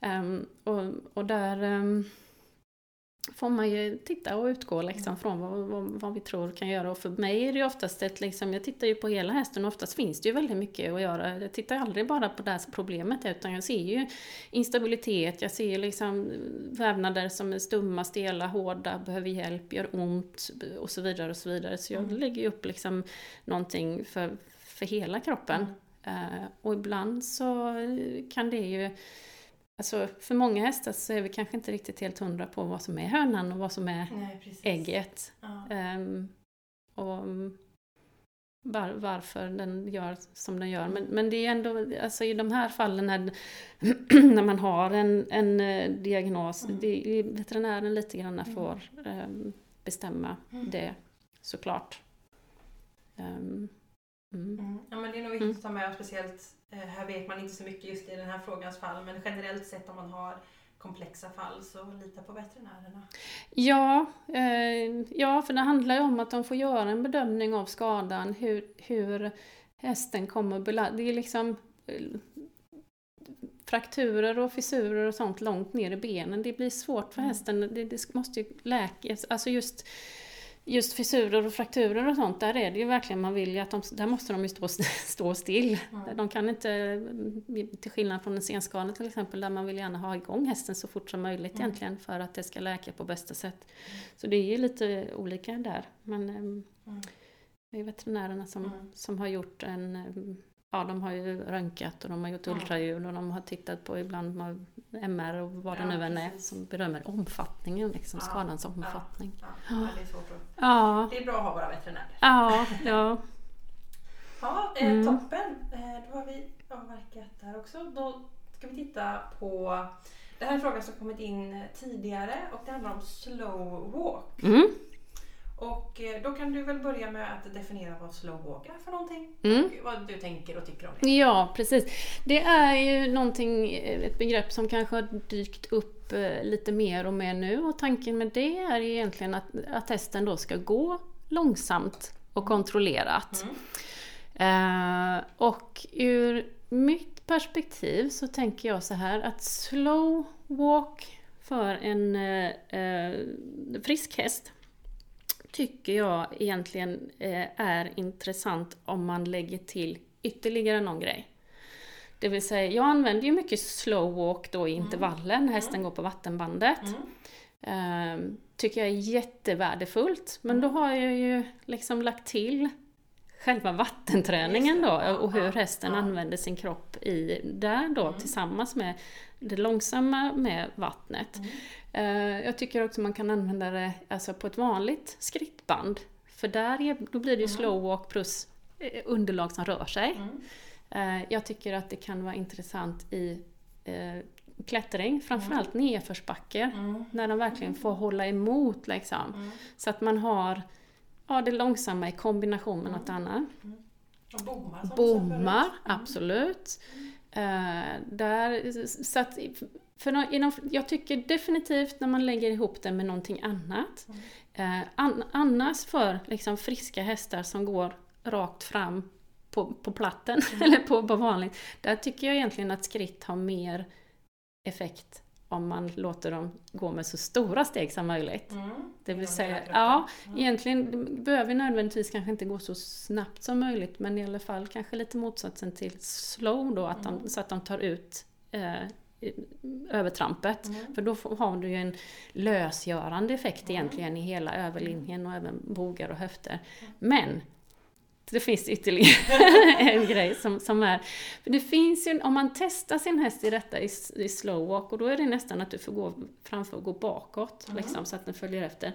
Speaker 2: Um, och, och där... Um, får man ju titta och utgå liksom från vad, vad, vad, vi tror kan göra. Och för mig är det ju oftast ett, liksom, jag tittar ju på hela hästen och oftast finns det ju väldigt mycket att göra. Jag tittar aldrig bara på det problemet utan jag ser ju instabilitet, jag ser liksom vävnader som är stumma, stela, hårda, behöver hjälp, gör ont och så vidare och så vidare. Så jag mm. lägger ju upp liksom någonting för, för hela kroppen. Mm. Uh, och ibland så kan det ju Alltså för många hästar så är vi kanske inte riktigt helt hundra på vad som är hönan och vad som är Nej, ägget. Ja. Um, och var, varför den gör som den gör. Men, men det är ändå, alltså i de här fallen när, när man har en, en uh, diagnos, mm. det är veterinären lite grann mm. får um, bestämma mm. det såklart. Um,
Speaker 1: Mm. Ja men det är nog viktigt att ta med, speciellt eh, här vet man inte så mycket just i den här frågans fall, men generellt sett om man har komplexa fall så lita på veterinärerna.
Speaker 2: Ja, eh, ja, för det handlar ju om att de får göra en bedömning av skadan, hur, hur hästen kommer belasta. Det är liksom eh, frakturer och fissurer och sånt långt ner i benen. Det blir svårt för mm. hästen. Det, det måste ju läkas. Alltså just just fissurer och frakturer och sånt, där är det ju verkligen, man vill ju att de, där måste de ju stå, stå still. Mm. De kan inte, till skillnad från en senskada till exempel, där man vill gärna ha igång hästen så fort som möjligt mm. egentligen för att det ska läka på bästa sätt. Mm. Så det är ju lite olika där. Men mm. det är veterinärerna som, mm. som har gjort en Ja, de har ju röntgat och de har gjort ultraljud och de har tittat på ibland MR och vad det nu än är som berömmer omfattningen, liksom, ja, skadans omfattning.
Speaker 1: Ja, ja. det är svårt att... Ja. Det är bra att ha våra veterinärer.
Speaker 2: Ja, ja.
Speaker 1: ja, eh, mm. toppen. Eh, då har vi avverkat där också. Då ska vi titta på det här är en fråga som kommit in tidigare och det handlar om slow walk. Mm. Och eh, då kan du väl börja med att definiera vad slow walk är för någonting. Mm. Och vad du tänker och tycker om det.
Speaker 2: Ja, precis. Det är ju någonting, eh, ett begrepp som kanske har dykt upp eh, lite mer och mer nu och tanken med det är egentligen att, att hästen då ska gå långsamt och kontrollerat. Mm. Uh, och ur mitt perspektiv så tänker jag så här att slow walk för en uh, frisk häst tycker jag egentligen eh, är intressant om man lägger till ytterligare någon grej. Det vill säga, jag använder ju mycket slow walk då i mm. intervallen, när hästen mm. går på vattenbandet. Mm. Ehm, tycker jag är jättevärdefullt. Men då har jag ju liksom lagt till själva vattenträningen då och hur hästen använder sin kropp i där då mm. tillsammans med det långsamma med vattnet. Mm. Eh, jag tycker också man kan använda det alltså på ett vanligt skrittband. För där då blir det ju mm. slow walk plus eh, underlag som rör sig. Mm. Eh, jag tycker att det kan vara intressant i klättring, framförallt mm. nedförsbacke. Mm. När de verkligen får hålla emot liksom. Mm. Så att man har ja, det långsamma i kombination med mm. något annat.
Speaker 1: Mm. Och bommar
Speaker 2: Bommar, mm. absolut. Uh, där, så att, för inom, jag tycker definitivt när man lägger ihop det med någonting annat. Mm. Uh, an, annars för liksom, friska hästar som går rakt fram på, på platten, mm. eller på, på vanligt. Där tycker jag egentligen att skritt har mer effekt om man låter dem gå med så stora steg som möjligt.
Speaker 1: Mm.
Speaker 2: Det vill säga, ja,
Speaker 1: Mm.
Speaker 2: egentligen behöver nödvändigtvis kanske inte gå så snabbt som möjligt men i alla fall kanske lite motsatsen till slow då, att
Speaker 1: Mm.
Speaker 2: de, så att de tar ut eh, övertrampet.
Speaker 1: Mm.
Speaker 2: För då har du ju en lösgörande effekt egentligen i hela överlinjen och även bogar och höfter. Men det finns ytterligare en grej som, som är... För det finns ju, om man testar sin häst i detta i, i slow walk, och då är det nästan att du får gå framför och gå bakåt, liksom, så att den följer efter.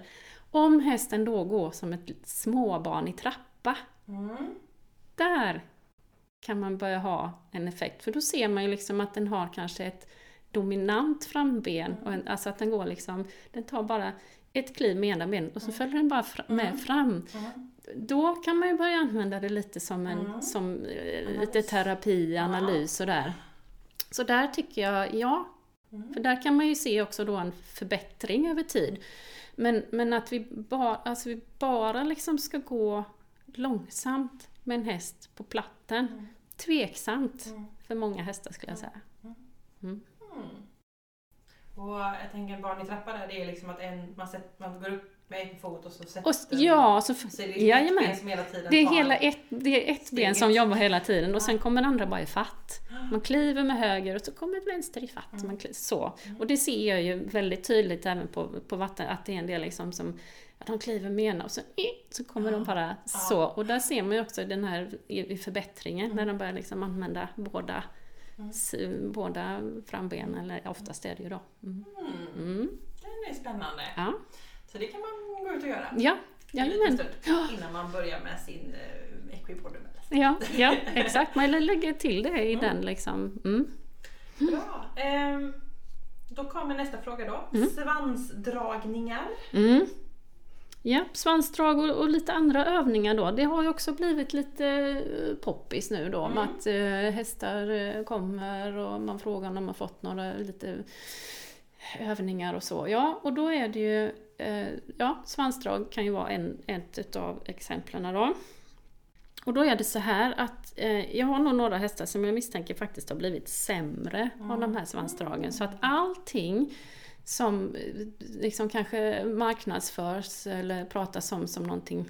Speaker 2: Om hästen då går som ett småbarn i trappa,
Speaker 1: Mm.
Speaker 2: där kan man börja ha en effekt. För då ser man ju liksom att den har kanske ett dominant framben, och en, alltså att den går liksom, den tar bara ett kliv med ena benet och så följer den bara fra, med fram.
Speaker 1: Mm.
Speaker 2: Då kan man ju börja använda det lite som en
Speaker 1: Mm.
Speaker 2: som, eh, lite terapi, analys och där. Så där tycker jag, ja.
Speaker 1: Mm.
Speaker 2: För där kan man ju se också då en förbättring över tid. Men, men att vi, ba, alltså vi bara liksom ska gå långsamt med en häst på platten.
Speaker 1: Mm.
Speaker 2: Tveksamt
Speaker 1: Mm.
Speaker 2: för många hästar skulle jag säga.
Speaker 1: Mm. Och jag tänker barn i trappa där, det är liksom att en, man, sätter, man går upp med en fot och så sätter
Speaker 2: Och, ja, så,
Speaker 1: så är det ett
Speaker 2: jajamän.
Speaker 1: ben som hela tiden
Speaker 2: Det är, hela ett, det är ett ben som
Speaker 1: Steget.
Speaker 2: jobbar hela tiden och sen kommer den andra bara i fatt. Man kliver med höger och så kommer ett vänster i fatt.
Speaker 1: Mm.
Speaker 2: Man kliver, så. Och det ser jag ju väldigt tydligt även på, på vatten, att det är en del liksom som att de kliver med ena och så, eh, så kommer de bara så. Och där ser man ju också den här i, förbättringen när de börjar liksom använda båda,
Speaker 1: Mm.
Speaker 2: båda frambenen, eller oftast är det ju då. Mm.
Speaker 1: Mm.
Speaker 2: Mm.
Speaker 1: Det är spännande.
Speaker 2: Ja,
Speaker 1: Så det kan man gå ut och göra.
Speaker 2: ja, jajamän.
Speaker 1: innan man börjar med sin uh, equipodem.
Speaker 2: Ja, ja, exakt. Man lägger till det i
Speaker 1: Mm.
Speaker 2: den liksom. Mm.
Speaker 1: Bra. Ehm, då kommer nästa fråga då.
Speaker 2: Mm.
Speaker 1: Svansdragningar.
Speaker 2: Mm. Ja, svansdrag och, och lite andra övningar då. Det har ju också blivit lite eh, poppis nu då med att eh, hästar eh, kommer och man frågar om de har fått några lite övningar och så. Ja, och då är det ju, eh, ja, svansdrag kan ju vara en, ett utav exemplen då. Och då är det så här att eh, jag har nog några hästar som jag misstänker faktiskt har blivit sämre av de här svansdragen. Så att allting som eh, liksom kanske marknadsförs eller pratas om som någonting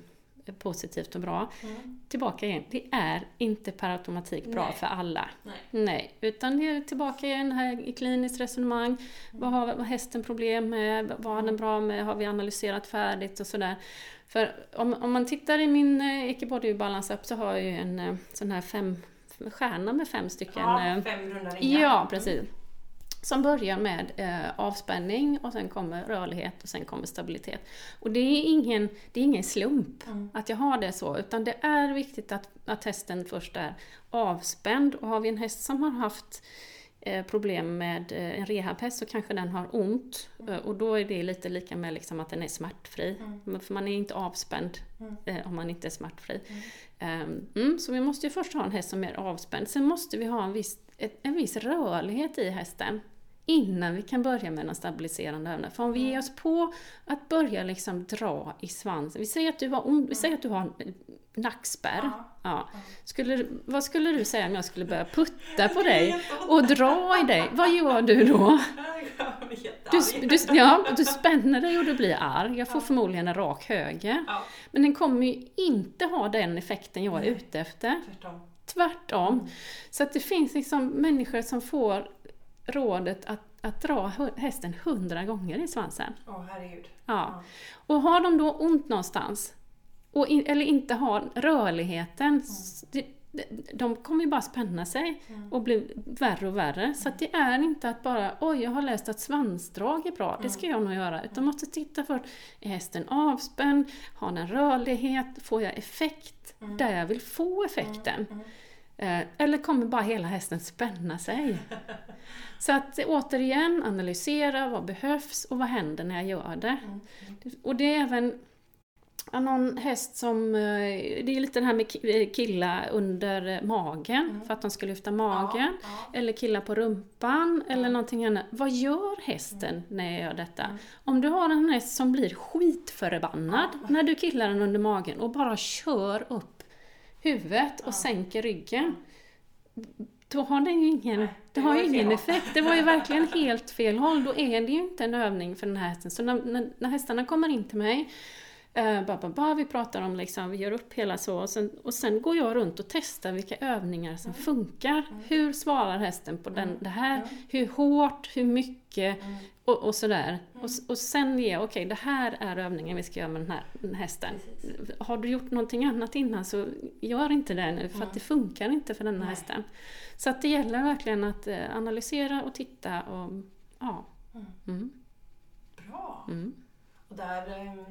Speaker 2: positivt och bra,
Speaker 1: Mm.
Speaker 2: tillbaka igen, det är inte per automatik bra
Speaker 1: Nej.
Speaker 2: för alla.
Speaker 1: Nej.
Speaker 2: Nej, utan det är tillbaka igen här i kliniskt resonemang. Vad har vad har hästen problem med? Vad har den bra med? Har vi analyserat färdigt och sådär. För om, om man tittar i min eh, Ecobody Balance App så har jag ju en eh, sån här fem stjärna med fem stycken
Speaker 1: Ja,
Speaker 2: eh,
Speaker 1: fem runda ringar.
Speaker 2: Ja, precis. Som börjar med eh, avspänning och sen kommer rörlighet och sen kommer stabilitet. Och det är ingen, det är ingen slump
Speaker 1: Mm.
Speaker 2: att jag har det så, utan det är viktigt att, att hästen först är avspänd. Och har vi en häst som har haft eh, problem med eh, en rehabhäst så kanske den har ont. Eh, och då är det lite lika med liksom att den är smärtfri.
Speaker 1: Mm.
Speaker 2: För man är inte avspänd
Speaker 1: Mm.
Speaker 2: eh, om man inte är smärtfri.
Speaker 1: Mm.
Speaker 2: Ehm, Mm, så vi måste ju först ha en häst som är avspänd. Sen måste vi ha en viss, ett, en viss rörlighet i hästen innan vi kan börja med den stabiliserande övningen. För om vi ger oss på att börja liksom dra i svansen. Vi säger att du har, vi säger att du har nackspärr.
Speaker 1: Ja.
Speaker 2: Skulle, vad skulle du säga om jag skulle börja putta på dig och dra i dig? Vad gör du då? Du, du, ja, du spänner dig och du blir arg. Jag får förmodligen en rak höger. Men den kommer ju inte ha den effekten jag är ute efter.
Speaker 1: tvärtom.
Speaker 2: Så att det finns liksom människor som får rådet att, att dra hästen hundra gånger i svansen.
Speaker 1: Åh herregud.
Speaker 2: Ja. Och har de då ont någonstans, och in, eller inte har rörligheten, s- det, de, kommer ju bara spänna sig
Speaker 1: Mm.
Speaker 2: och bli värre och värre. Så att det är inte att bara oj, jag har läst att svansdrag är bra, det ska jag nog göra. Utan måste titta för, är hästen avspänd? Har den rörlighet? Får jag effekt
Speaker 1: Mm.
Speaker 2: där jag vill få effekten?
Speaker 1: Mm.
Speaker 2: Eh, Eller kommer bara hela hästen spänna sig? Så att återigen analysera vad behövs och vad händer när jag gör det.
Speaker 1: Mm.
Speaker 2: Och det är även ja, någon häst som, eh, det är lite det här med eh, killa under magen
Speaker 1: Mm.
Speaker 2: för att de ska lyfta magen.
Speaker 1: Ja,
Speaker 2: Eller killa på rumpan eller
Speaker 1: Ja.
Speaker 2: någonting annat. Vad gör hästen när jag gör detta?
Speaker 1: Mm.
Speaker 2: Om du har en häst som blir skitförbannad
Speaker 1: Ja.
Speaker 2: när du killar den under magen och bara kör upp huvudet och
Speaker 1: Ja.
Speaker 2: sänker ryggen. då har den ju ingen,
Speaker 1: Nej,
Speaker 2: det
Speaker 1: det
Speaker 2: har ju ingen effekt. Det var ju verkligen helt fel håll. Då är det ju inte en övning för den här hästen. Så när, när, när hästarna kommer in till mig, eh, ba, ba, ba, vi pratar om liksom, vi gör upp hela så, och sen, och sen går jag runt och testar vilka övningar som funkar. Hur svarar hästen på den, det här? Hur hårt, hur mycket? Och, och sådär. Och, s- och sen jag, okej det här är övningen vi ska göra med den här, hästen. Har du gjort någonting annat innan så gör inte det nu, för att det funkar inte för den här hästen. Så att det gäller verkligen att eh, analysera och titta och ja. Mm.
Speaker 1: Bra!
Speaker 2: Mm.
Speaker 1: Och där, ehm,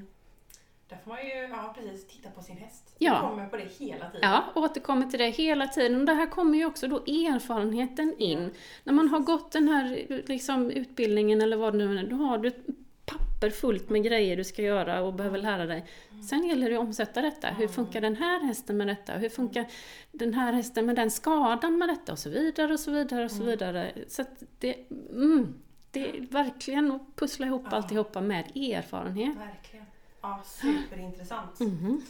Speaker 1: där får man ju ja, precis titta på sin häst.
Speaker 2: Ja.
Speaker 1: Du kommer på det hela tiden.
Speaker 2: Ja, återkommer till det hela tiden. Och det här kommer ju också då erfarenheten in. När man har gått den här liksom, utbildningen eller vad det nu är, då har du papper fullt med grejer du ska göra och behöver lära dig. Sen gäller det att omsätta detta. Hur funkar den här hästen med detta? Hur funkar den här hästen med den skadan med detta? Och så vidare och så vidare och så vidare. Så att det, mm, det är verkligen att pussla ihop
Speaker 1: Ja.
Speaker 2: alltihopa med erfarenhet.
Speaker 1: Verkligen. Ja, superintressant.
Speaker 2: Mhm.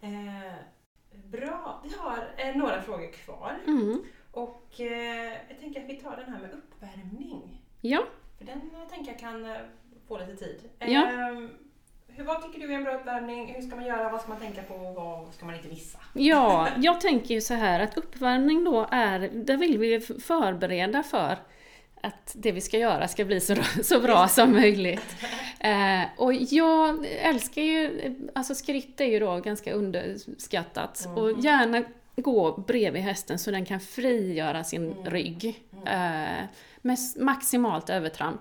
Speaker 1: Eh, bra, vi har eh, några frågor kvar.
Speaker 2: Mm.
Speaker 1: Och eh, jag tänker att vi tar den här med uppvärmning.
Speaker 2: Ja.
Speaker 1: För den eh, tänker jag kan eh, få lite tid.
Speaker 2: Ja.
Speaker 1: Ehm, hur, vad tycker du är en bra uppvärmning? Hur ska man göra? Vad ska man tänka på? Vad ska man inte missa?
Speaker 2: Ja, jag tänker ju så här att uppvärmning då är, där vill vi förbereda för att det vi ska göra ska bli så, så bra som möjligt. Eh, och jag älskar ju, alltså skritt är ju då ganska underskattat och gärna gå bredvid hästen så den kan frigöra sin rygg. Eh, med maximalt övertramp.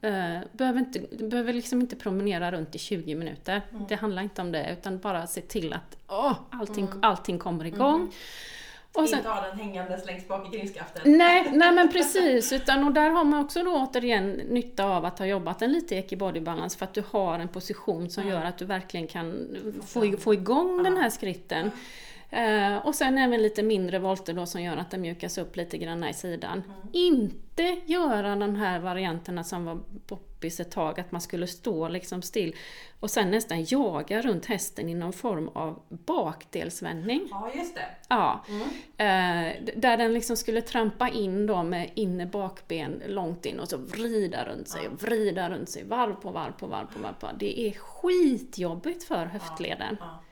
Speaker 2: Eh, behöver, inte, behöver liksom inte promenera runt i 20 minuter. Det handlar inte om det, utan bara se till att åh, allting, allting kommer igång. Och sen,
Speaker 1: Inte ha den hängandes längst bak i grimskaften.
Speaker 2: nej, nej men precis, utan och där har man också då återigen nytta av att ha jobbat en lite i body balance för att du har en position som gör att du verkligen kan få, få igång den här skritten. Eh, och sen även lite mindre volter då som gör att den mjukas upp lite grann i sidan. Inte göra de här varianterna som var poppis ett tag, att man skulle stå liksom still och sen nästan jaga runt hästen i någon form av bakdelsvändning.
Speaker 1: Ja, just det.
Speaker 2: Ja, eh, d- där den liksom skulle trampa in då med inne bakben långt in och så vrida runt sig, och vrida runt sig, varv på varv på varv på varv. På. varv. Det är skitjobbigt för höftleden.
Speaker 1: Ja.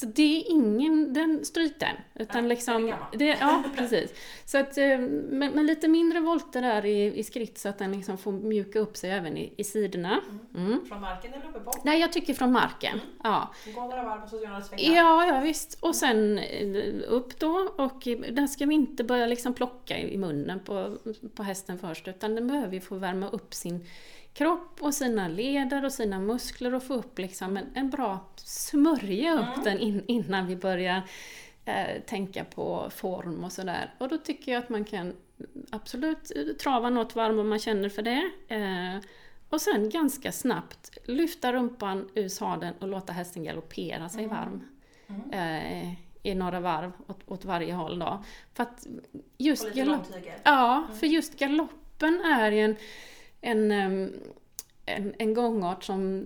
Speaker 2: Så det är ingen, den stryk den. Utan
Speaker 1: Nej,
Speaker 2: liksom,
Speaker 1: den
Speaker 2: det, ja, precis. Så att, eh, med, med lite mindre volter där i, i skritt så att den liksom får mjuka upp sig även i, i sidorna. Mm.
Speaker 1: Från marken eller uppe på?
Speaker 2: Nej, jag tycker från marken. Ja.
Speaker 1: Gå några varv och så gör några svängar.
Speaker 2: Ja, ja visst. Och sen eh, upp då och där ska vi inte börja liksom plocka i munnen på, på hästen först utan den behöver ju få värma upp sin kropp och sina leder och sina muskler och få upp liksom en, en bra smörja upp den in, innan vi börjar eh, tänka på form och sådär. Och då tycker jag att man kan absolut trava något varv om man känner för det. Eh, och sen ganska snabbt lyfta rumpan ur sadeln och låta hästen galoppera sig varm. Eh, I några varv åt, åt varje håll då. För att just galopp... Ja, för just galoppen är ju en, en, en, en gångart som...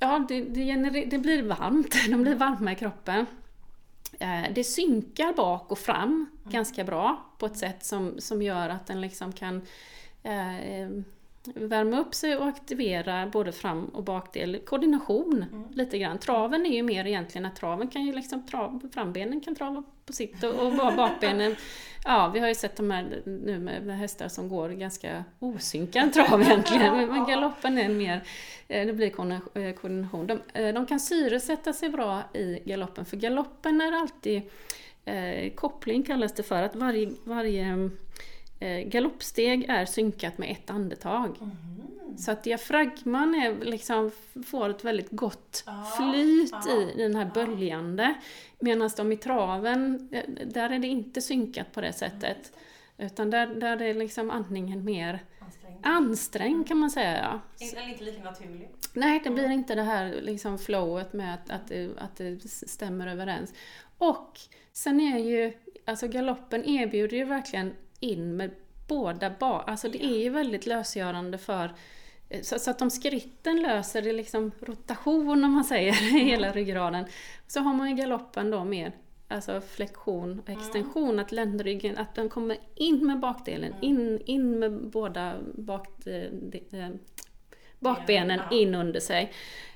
Speaker 2: Ja, det, det, gener- det blir varmt, de blir varma i kroppen. Eh, Det synkar bak och fram ganska bra på ett sätt som, som gör att den liksom kan eh, värma upp sig och aktivera både fram och bakdel. Koordination lite grann. Traven är ju mer egentligen att traven kan ju liksom trav, frambenen kan trava på sitt och, och bakbenen. Ja, vi har ju sett de här nu med, hästar som går ganska osynkad trav egentligen. Men, galoppen är mer, eh, det blir eh, koordination. De, eh, de kan syresätta sig bra i galoppen för galoppen är alltid eh, koppling kallas det för, att varje, varje galoppsteg är synkat med ett andetag. Så att diafragman är, liksom, får ett väldigt gott
Speaker 1: Ja,
Speaker 2: flyt
Speaker 1: ja,
Speaker 2: i den här böljande. Medan de i traven, eh, där är det inte synkat på det sättet. Utan där, där är liksom andningen mer
Speaker 1: Ansträngd.
Speaker 2: ansträngd kan man säga. Ja.
Speaker 1: Eller inte lika naturlig.
Speaker 2: Nej, det blir inte det här liksom flowet med att, att, det, att det stämmer överens. Och sen är ju, alltså galoppen erbjuder ju verkligen in med båda ba Alltså det är ju väldigt lösgörande för så, så att om skritten löser det liksom rotation om man säger i hela ryggraden så har man ju galoppen då mer alltså flexion och extension, att ländryggen, att den kommer in med bakdelen, in, in med båda bak, de, de, bakbenen
Speaker 1: Ja.
Speaker 2: in under sig.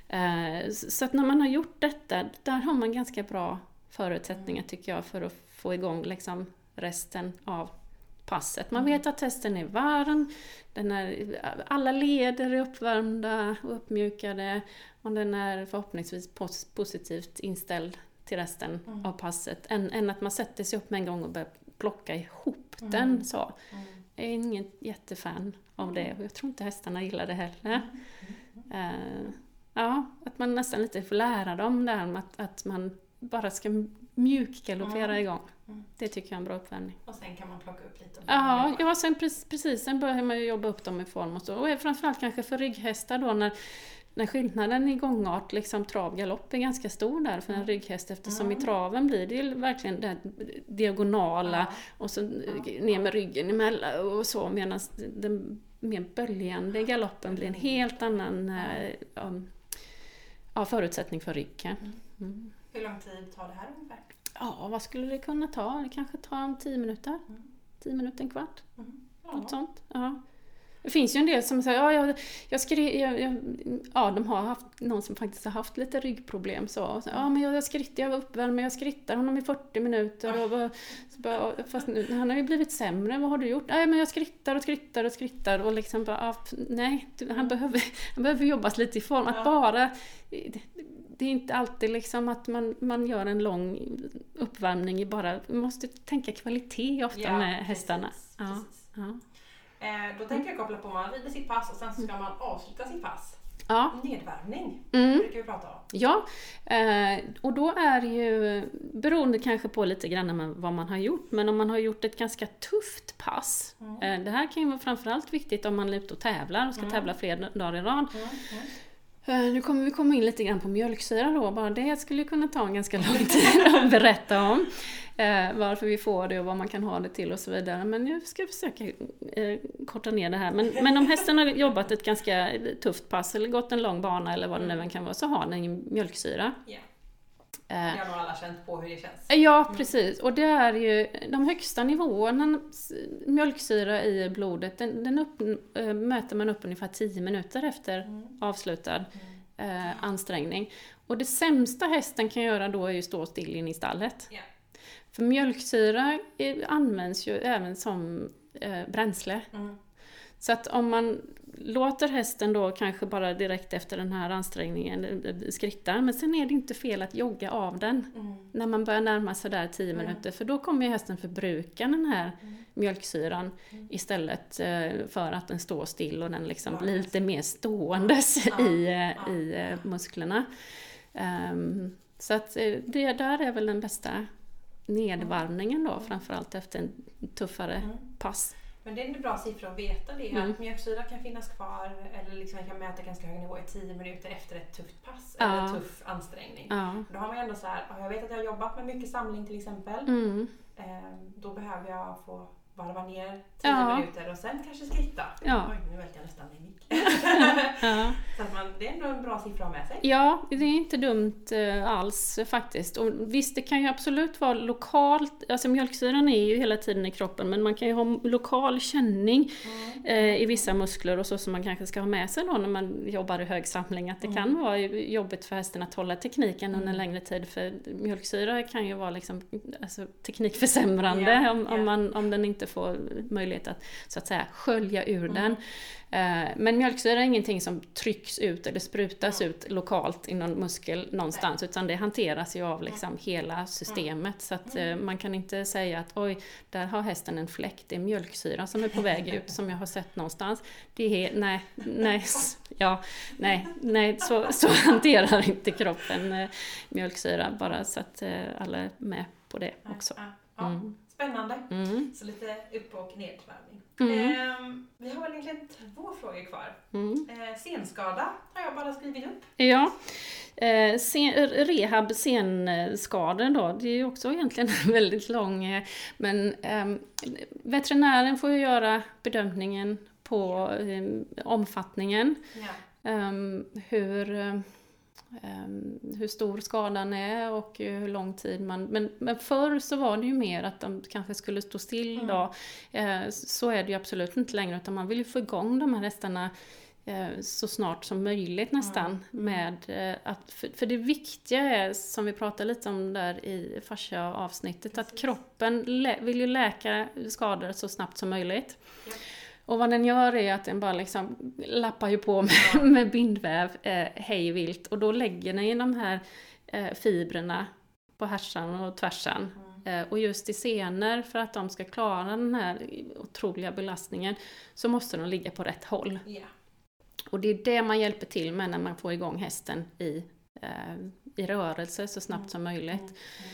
Speaker 2: Eh, Så att när man har gjort detta, där har man ganska bra förutsättningar tycker jag för att få igång liksom resten av passet. Man vet att testen är varm, den är, alla leder är uppvärmda och uppmjukade och den är förhoppningsvis pos- positivt inställd till resten av passet. Än, än att man sätter sig upp med en gång och börjar plocka ihop den så. Jag är ingen jättefan av det och jag tror inte hästarna gillar det heller. Eh, ja, att man nästan lite får lära dem det här med att, att man bara ska mjukgaloppera igång. Det tycker jag är en bra uppvärmning.
Speaker 1: Och sen kan man plocka upp lite.
Speaker 2: Ja, ja sen, pre- precis. Sen börjar man ju jobba upp dem i form och så. Och framförallt kanske för rygghästar då när, när skillnaden i gångart, liksom trav galopp, är ganska stor där för en rygghäst eftersom i traven blir det ju verkligen det diagonala och så ner med ryggen emellan och så medan den mer böljande galoppen blir en helt annan eh, ja, förutsättning för ryggen. Mm.
Speaker 1: Hur lång tid tar det här ungefär?
Speaker 2: Ja, vad skulle det kunna ta? Det kanske tar 10 minuter? 10 minuter, en kvart? Något sånt. Ja. Det finns ju en del som säger, ja, jag, jag skrev, jag, jag, ja de har haft någon som faktiskt har haft lite ryggproblem så. Ja men jag, jag skrittar, jag var uppvärmd jag skrittar honom i 40 minuter och bara, fast nu, han har ju blivit sämre, vad har du gjort? Nej men jag skrittar och skrittar och skrittar och liksom bara, ja, nej, han behöver, han behöver jobbas lite i form. Att bara, det, är inte alltid liksom att man, man gör en lång uppvärmning i bara, man måste tänka kvalitet ofta
Speaker 1: Ja,
Speaker 2: med
Speaker 1: precis,
Speaker 2: hästarna. Ja,
Speaker 1: precis.
Speaker 2: ja.
Speaker 1: Eh, då tänker jag koppla på, man rider sitt pass och sen så ska man avsluta sitt pass.
Speaker 2: ja.
Speaker 1: Nedvärmning
Speaker 2: Mm.
Speaker 1: brukar vi prata om.
Speaker 2: Ja, eh, och då är ju beroende kanske på lite grann vad man har gjort, men om man har gjort ett ganska tufft pass. Eh, det här kan ju vara framförallt viktigt om man är ute och tävlar och ska tävla flera dagar i rad. Eh, nu kommer vi komma in lite grann på mjölksyra då, bara det skulle kunna ta en ganska lång tid att berätta om. Eh, varför vi får det och vad man kan ha det till och så vidare. Men jag ska försöka eh, korta ner det här. Men, men om hästen har jobbat ett ganska tufft pass eller gått en lång bana eller vad det nu än kan vara, så har den ju mjölksyra.
Speaker 1: Yeah.
Speaker 2: Eh,
Speaker 1: Det har nog alla känt på hur det känns.
Speaker 2: Ja, precis. Och det är ju de högsta nivåerna mjölksyra i blodet, den, den upp, äh, mäter man upp ungefär 10 minuter efter avslutad eh, ansträngning. Och det sämsta hästen kan göra då är ju stå still inne i stallet.
Speaker 1: Ja.
Speaker 2: För mjölksyra eh, används ju även som eh, bränsle.
Speaker 1: Mm.
Speaker 2: Så att om man låter hästen då kanske bara direkt efter den här ansträngningen eh, skritta, men sen är det inte fel att jogga av den
Speaker 1: Mm.
Speaker 2: när man börjar närma sig där 10 minuter, för då kommer ju hästen förbruka den här
Speaker 1: Mm.
Speaker 2: mjölksyran istället eh, för att den står still och den liksom blir lite mer ståendes i, eh, i eh, musklerna. Ehm, så att eh, det där är väl den bästa nedvarvningen då, framförallt efter en tuffare
Speaker 1: Mm.
Speaker 2: pass.
Speaker 1: Men det är en bra siffra att veta det,
Speaker 2: Mm.
Speaker 1: att mjölksyra kan finnas kvar eller liksom man kan mäta ganska hög nivå i 10 minuter efter ett tufft pass
Speaker 2: Ja.
Speaker 1: eller tuff ansträngning.
Speaker 2: Ja.
Speaker 1: Då har man ju ändå så här, ja, jag vet att jag har jobbat med mycket samling till exempel.
Speaker 2: Mm.
Speaker 1: Ehm, då behöver jag få varva ner 10
Speaker 2: Ja.
Speaker 1: minuter och sen kanske skritta.
Speaker 2: Ja.
Speaker 1: Oj, nu välte jag nästan min mick.
Speaker 2: Ja.
Speaker 1: så att man, det är ändå en bra siffra att ha med sig.
Speaker 2: Ja, det är inte dumt eh, alls faktiskt. Och visst, det kan ju absolut vara lokalt, alltså mjölksyran är ju hela tiden i kroppen, men man kan ju ha lokal känning eh, i vissa muskler och så som man kanske ska ha med sig då när man jobbar i hög samling. Att det kan vara jobbigt för hästen att hålla tekniken under en längre tid, för mjölksyra kan ju vara liksom, alltså, teknikförsämrande
Speaker 1: Ja,
Speaker 2: om, om, man, om den inte får möjlighet att så att säga skölja ur den. Eh, Men mjölksyra är ingenting som trycks ut eller sprutas ut lokalt i någon muskel någonstans, utan det hanteras ju av liksom hela systemet. Så att eh, man kan inte säga att oj, där har hästen en fläck, det är mjölksyra som är på väg ut, som jag har sett någonstans. Det är, nej, nej, ja, nej, nej, så, så hanterar inte kroppen eh, mjölksyra, bara så att alla är med på det också. Mm.
Speaker 1: Spännande.
Speaker 2: Mm,
Speaker 1: Så lite upp och nedvärmning.
Speaker 2: Mm.
Speaker 1: Ehm, vi har väl egentligen två frågor kvar.
Speaker 2: mm.
Speaker 1: Eh, senskada har jag bara skrivit upp.
Speaker 2: Ja, eh, sen, rehab senskador då, det är ju också egentligen en väldigt lång, eh, men eh, veterinären får ju göra bedömningen på eh, omfattningen,
Speaker 1: Ja.
Speaker 2: eh, hur, eh, ehm, hur stor skadan är och hur lång tid man... Men, men förr så var det ju mer att de kanske skulle stå still
Speaker 1: Mm.
Speaker 2: då. Eh, så är det ju absolut inte längre utan man vill ju få igång de här hästarna eh, så snart som möjligt nästan.
Speaker 1: Mm.
Speaker 2: Med, eh, att, för, för det viktiga är, som vi pratade lite om där i fascia-avsnittet, att
Speaker 1: Precis.
Speaker 2: kroppen lä- vill ju läka skador så snabbt som möjligt.
Speaker 1: Ja.
Speaker 2: Och vad den gör är att den bara liksom lappar ju på med, med bindväv eh, hej vilt och då lägger den ju de här eh, fibrerna på härsan och tvärsan.
Speaker 1: Mm.
Speaker 2: Eh, och just i senor, för att de ska klara den här otroliga belastningen, så måste de ligga på rätt håll.
Speaker 1: Ja.
Speaker 2: Och det är det man hjälper till med när man får igång hästen i, eh, i rörelse så snabbt som möjligt. Eh,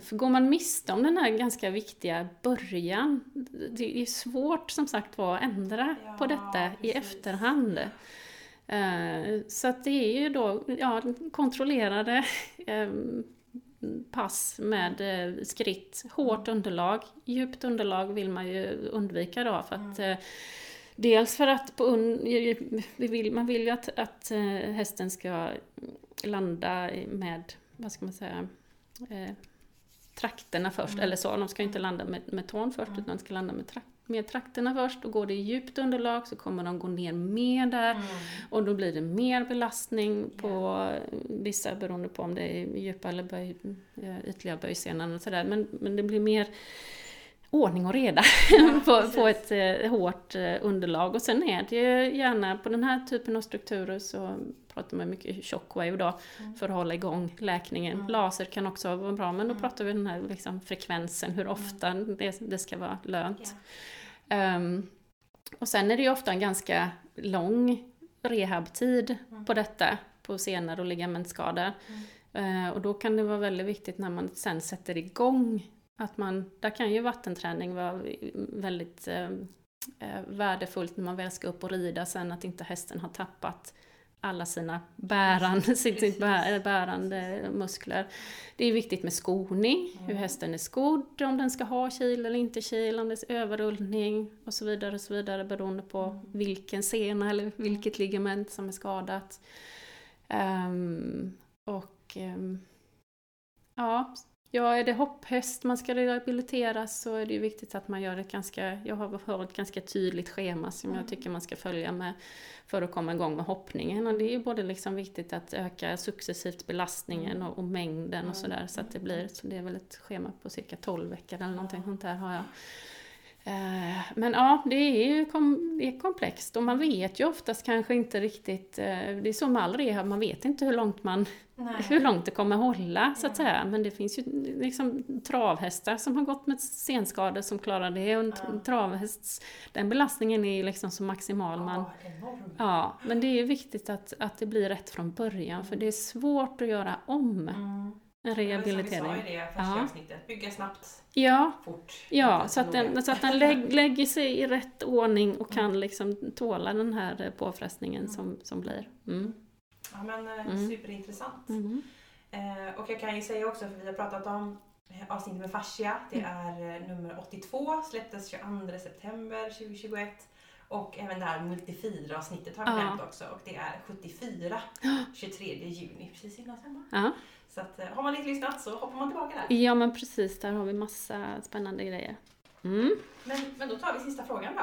Speaker 2: för går man miste om den här ganska viktiga början, det är svårt som sagt var att ändra
Speaker 1: Ja,
Speaker 2: på detta i
Speaker 1: precis.
Speaker 2: efterhand. Eh, så att det är ju då ja, kontrollerade eh, pass med eh, skritt, hårt underlag. Djupt underlag vill man ju undvika då för att eh, Dels för att på un, man vill ju att, att eh, hästen ska landa med, vad ska man säga, eh, trakterna först,
Speaker 1: Mm.
Speaker 2: eller så. De ska inte landa med, med tån först,
Speaker 1: Mm.
Speaker 2: utan de ska landa med, trak, med trakterna först. Då går det i djupt underlag så kommer de gå ner mer där.
Speaker 1: Mm.
Speaker 2: Och då blir det mer belastning på vissa beroende på om det är djupa eller böj, eh, ytliga böjsenan och sådär. Men, men det blir mer ordning och reda
Speaker 1: Ja,
Speaker 2: på, på ett eh, hårt eh, underlag. Och sen är det ju gärna på den här typen av strukturer så pratar man mycket shockwave då
Speaker 1: Mm.
Speaker 2: för att hålla igång läkningen.
Speaker 1: Mm.
Speaker 2: Laser kan också vara bra men då
Speaker 1: Mm.
Speaker 2: pratar vi den här liksom, frekvensen, hur ofta det, det ska vara lönt.
Speaker 1: Ja.
Speaker 2: Ehm, och sen är det ju ofta en ganska lång rehabtid
Speaker 1: Mm.
Speaker 2: på detta, på senor och ligamentskador. Eh, och då kan det vara väldigt viktigt när man sen sätter igång att man, där kan ju vattenträning vara väldigt eh, eh, värdefullt när man väl ska upp och rida sen, att inte hästen har tappat alla sina bärande, sitt, sitt bär, bärande muskler. Det är viktigt med skoning, hur
Speaker 1: Mm.
Speaker 2: hästen är skodd, om den ska ha kil eller inte kil, om det är överrullning och så vidare, och så vidare beroende på
Speaker 1: Mm.
Speaker 2: vilken sena eller vilket ligament som är skadat. Ehm, och ehm, ja, ja, är det hopphäst man ska rehabiliteras så är det ju viktigt att man gör ett ganska, jag har ett ganska tydligt schema som
Speaker 1: Mm.
Speaker 2: jag tycker man ska följa med för att komma igång med hoppningen. Och det är ju både liksom viktigt att öka successivt belastningen och, och mängden
Speaker 1: Mm.
Speaker 2: och sådär så att det blir, så det är väl ett schema på cirka 12 veckor eller någonting sånt där har jag. Eh, Men ja, det är ju kom, det är komplext och man vet ju oftast kanske inte riktigt, eh, det är så med all rehab, man vet inte hur långt man
Speaker 1: Nej.
Speaker 2: hur långt det kommer hålla så att säga. Men det finns ju liksom travhästar som har gått med senskador som klarar det. Och en
Speaker 1: Ja.
Speaker 2: den belastningen är ju liksom så maximal. Man,
Speaker 1: ja,
Speaker 2: men det är viktigt att, att det blir rätt från början för det är svårt att göra om
Speaker 1: Mm.
Speaker 2: En
Speaker 1: Det var som vi
Speaker 2: rehabilitering.
Speaker 1: sa i det första
Speaker 2: Ja.
Speaker 1: avsnittet, bygga snabbt,
Speaker 2: Ja,
Speaker 1: fort.
Speaker 2: ja så att den, så att den lägg, lägger sig i rätt ordning och kan
Speaker 1: Mm.
Speaker 2: liksom tåla den här eh, påfrestningen
Speaker 1: Mm.
Speaker 2: som, som blir. Mm.
Speaker 1: Ja, men eh,
Speaker 2: Mm.
Speaker 1: superintressant.
Speaker 2: Mm.
Speaker 1: Eh, och jag kan ju säga också, för vi har pratat om eh, avsnittet med fascia. Det
Speaker 2: Mm.
Speaker 1: är nummer 82, släpptes 22 september 2021. Och även det här multifira-avsnittet har vi
Speaker 2: Ja.
Speaker 1: nämnt också. Och det är 74, 23 juni, precis innan sommaren. Så att, eh, har man inte lyssnat så hoppar man tillbaka där.
Speaker 2: ja, men precis. Där har vi massa spännande grejer. Mm.
Speaker 1: Men, men då tar vi sista frågan då.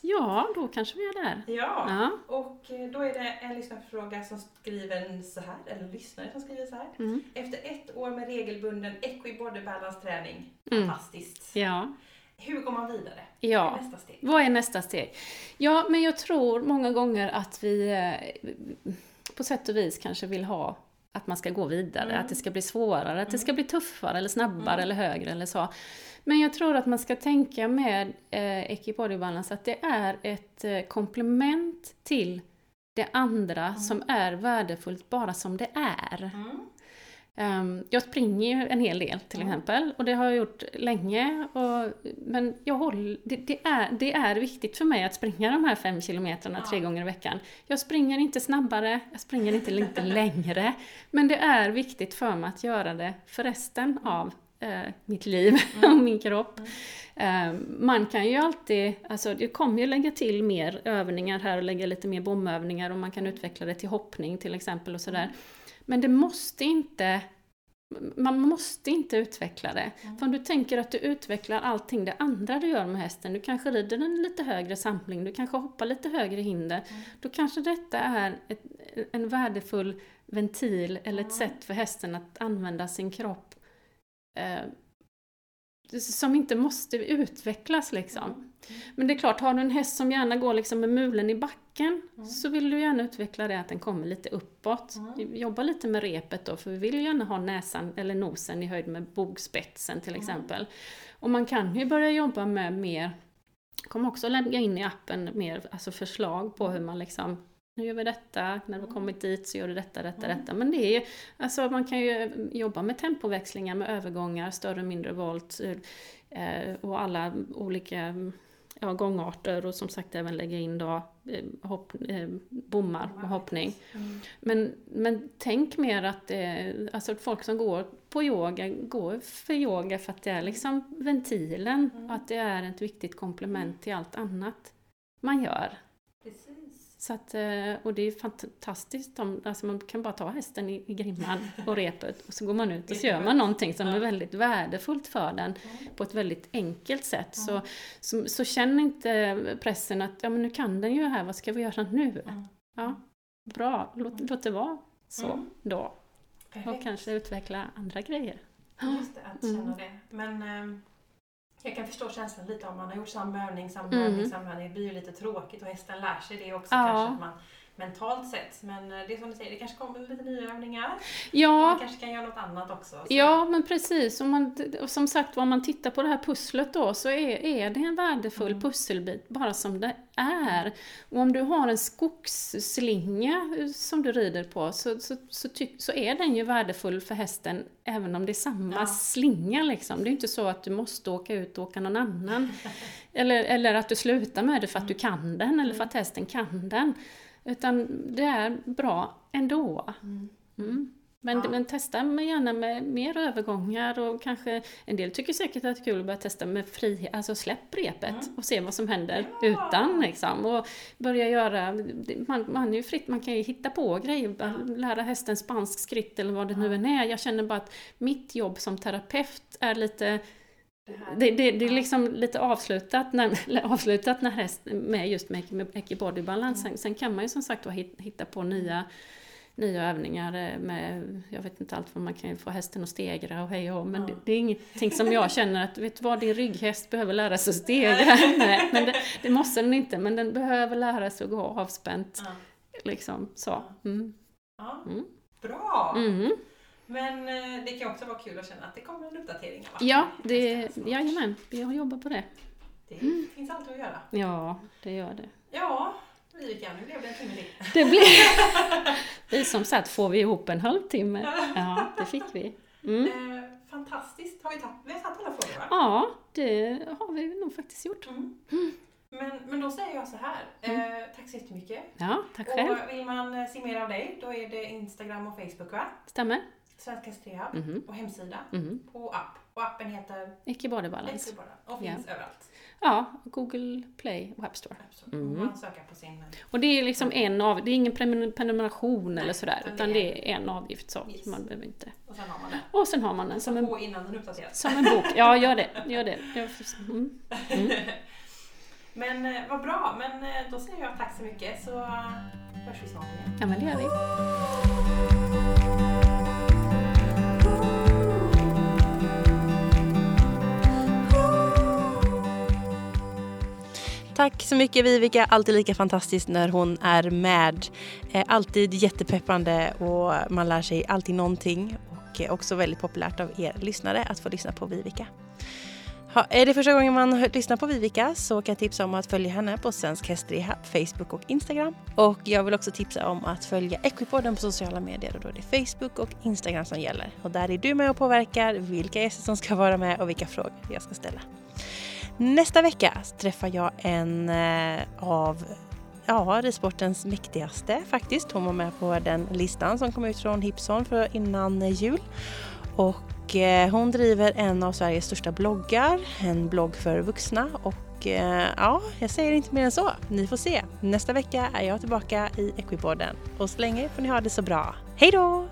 Speaker 2: Ja, då kanske vi är där.
Speaker 1: Ja,
Speaker 2: Ja.
Speaker 1: och eh, då är det en lyssnarfråga som skriver så här, eller lyssnare som skriver så här.
Speaker 2: Mm.
Speaker 1: Efter ett år med regelbunden equi body balance träning,
Speaker 2: Mm.
Speaker 1: fantastiskt.
Speaker 2: Ja.
Speaker 1: Hur går man vidare?
Speaker 2: ja.
Speaker 1: Vad är nästa steg?
Speaker 2: Vad är nästa steg? Ja, men jag tror många gånger att vi eh, på sätt och vis kanske vill ha att man ska gå vidare,
Speaker 1: Mm.
Speaker 2: att det ska bli svårare, att det ska bli tuffare eller snabbare
Speaker 1: Mm.
Speaker 2: eller högre eller så. Men jag tror att man ska tänka med eh, Equibody Balance att det är ett eh, komplement till det andra
Speaker 1: Mm.
Speaker 2: som är värdefullt bara som det är.
Speaker 1: Mm.
Speaker 2: Ehm, jag springer ju en hel del till
Speaker 1: Mm.
Speaker 2: exempel och det har jag gjort länge. Och, men jag håller, det, det, är, det är viktigt för mig att springa de här fem kilometrarna
Speaker 1: Ja.
Speaker 2: tre gånger i veckan. Jag springer inte snabbare, jag springer inte lite längre. Men det är viktigt för mig att göra det för resten av eh, mitt liv och min kropp. Eh, man kan ju alltid, alltså det kommer ju lägga till mer övningar här och lägga lite mer bomövningar och man kan utveckla det till hoppning till exempel och sådär. Men det måste inte man måste inte utveckla det. För om du tänker att du utvecklar allting det andra du gör med hästen, du kanske rider en lite högre samling, du kanske hoppar lite högre hinder, då kanske detta är ett, en värdefull ventil eller ett sätt för hästen att använda sin kropp eh, som inte måste utvecklas liksom. Men det är klart, har du en häst som gärna går liksom med mulen i backen så vill du gärna utveckla det att den kommer lite uppåt. Jobba lite med repet då, för vi vill ju gärna ha näsan eller nosen i höjd med bogspetsen till exempel. Och man kan ju börja jobba med mer, kommer också lägga in i appen mer alltså förslag på hur man liksom nu gör vi detta, när du har kommit dit så gör du detta, detta, detta. Men det är alltså man kan ju jobba med tempoväxlingar, med övergångar, större och mindre volt eh, och alla olika ja, gångarter och som sagt även lägga in då eh, hopp, eh, bommar och hoppning. Men, men tänk mer att eh, alltså folk som går på yoga går för yoga för att det är liksom ventilen och att det är ett viktigt komplement till allt annat man gör. Så att, eh, och det är fantastiskt, om, alltså man kan bara ta hästen i, i grimman och repet och så går man ut och så gör man någonting som är väldigt värdefullt för den på ett väldigt enkelt sätt. Så, så, så känn inte pressen att ja, men nu kan den ju här, vad ska vi göra nu? Ja, bra, låt, låt det vara så då. Och kanske utveckla andra grejer.
Speaker 1: Just det, att känna det. Men ehm, jag kan förstå känslan lite om man har gjort samma övning, samma
Speaker 2: Mm.
Speaker 1: övning, samma övning. Det blir ju lite tråkigt och hästen lär sig det också
Speaker 2: Ja.
Speaker 1: kanske att man mentalt sett. Men eh, det är som du säger, det kanske kommer lite nya övningar. Och
Speaker 2: Ja,
Speaker 1: man kanske kan göra något annat också. Så.
Speaker 2: Ja, men precis. Om man, och som sagt, om man tittar på det här pusslet då så är, är det en värdefull
Speaker 1: Mm.
Speaker 2: pusselbit, bara som det är. Och om du har en skogsslinga eh, som du rider på så, så, så, tyck, så är den ju värdefull för hästen även om det är samma
Speaker 1: Ja.
Speaker 2: slinga liksom. Det är inte så att du måste åka ut och åka någon annan. eller, eller att du slutar med det för att du kan den eller för att hästen kan den. Utan det är bra ändå. Mm. Men,
Speaker 1: Ja.
Speaker 2: men testa med, gärna med mer övergångar och kanske en del tycker säkert att det är kul att börja testa med frihet, alltså släpp repet och se vad som händer
Speaker 1: Ja.
Speaker 2: utan liksom. Och börja göra, man, man är ju fritt, man kan ju hitta på grejer, bara lära hästen spansk skritt eller vad det nu än är. Jag känner bara att mitt jobb som terapeut är lite det, det, det är liksom lite avslutat när, avslutat när häst, med just med, Eki Body Balance. Sen, sen kan man ju som sagt hitta på nya, nya övningar eh, med, jag vet inte allt vad man kan få hästen att stegra och hej och men det, det är ingenting som jag känner att, vet du vad, din rygghäst behöver lära sig att stegra. Nej, men det, måste den inte, men den behöver lära sig att gå avspänt. Liksom så. Mm.
Speaker 1: Ja.
Speaker 2: Mm.
Speaker 1: Bra!
Speaker 2: Mm.
Speaker 1: Men eh, det kan också vara kul att känna att det kommer en uppdatering. av
Speaker 2: Ja,
Speaker 1: appen.
Speaker 2: det,
Speaker 1: Nästa snart.
Speaker 2: jajamän, vi jobbar på det.
Speaker 1: Det finns alltid att göra.
Speaker 2: Ja, det gör det.
Speaker 1: Ja, Vivica, nu blev det en timme till.
Speaker 2: Det blev... vi som sagt, får vi ihop en halvtimme? Ja, det fick vi. Mm.
Speaker 1: Eh, fantastiskt. Har vi, tagit, vi har tagit alla frågor va?
Speaker 2: Ja, det har vi nog faktiskt gjort.
Speaker 1: Mm. Men, men då säger jag så här. Eh, tack så jättemycket.
Speaker 2: Ja, tack själv.
Speaker 1: Och vill man eh, se mer av dig, då är det Instagram och Facebook va?
Speaker 2: Stämmer.
Speaker 1: Svenska Hästrehab
Speaker 2: Mhm.
Speaker 1: och hemsida
Speaker 2: Mhm.
Speaker 1: och app. Och appen heter
Speaker 2: Icke body balance.
Speaker 1: Och finns överallt.
Speaker 2: Ja, Google Play och App Store. Mm.
Speaker 1: Man söker på sin...
Speaker 2: Och det är liksom en av, det är ingen prenumer- prenumeration eller
Speaker 1: Nej,
Speaker 2: sådär,
Speaker 1: utan
Speaker 2: utan
Speaker 1: det
Speaker 2: är en avgift så.
Speaker 1: Yes.
Speaker 2: Man behöver inte.
Speaker 1: Och sen har man den.
Speaker 2: Och sen har man den som en,
Speaker 1: På innan den uppdateras.
Speaker 2: som en bok. Ja, gör det. Gör det. Får- Mm.
Speaker 1: Men eh, vad bra, men eh, då säger jag tack så mycket så eh, hörs vi snart igen.
Speaker 2: Ja, men det gör vi.
Speaker 1: Tack så mycket Vivica, alltid lika fantastiskt när hon är med. Eh, alltid jättepeppande och man lär sig alltid någonting och eh, också väldigt populärt av er lyssnare att få lyssna på Vivica. Ha, är det första gången man lyssnar på Vivica så kan jag tipsa om att följa henne på Svensk Hästrehab, Facebook och Instagram. Och jag vill också tipsa om att följa Equipodden på sociala medier och då är det Facebook och Instagram som gäller. Och där är du med och påverkar vilka gäster som ska vara med och vilka frågor jag ska ställa. Nästa vecka träffar jag en eh, av ja, ridsportens mäktigaste faktiskt. Hon var med på den listan som kom ut från Hipson för innan jul. Och eh, hon driver en av Sveriges största bloggar, en blogg för vuxna och eh, ja, jag säger inte mer än så. Ni får se. Nästa vecka är jag tillbaka i Equipodden och så länge får ni ha det så bra. Hej då!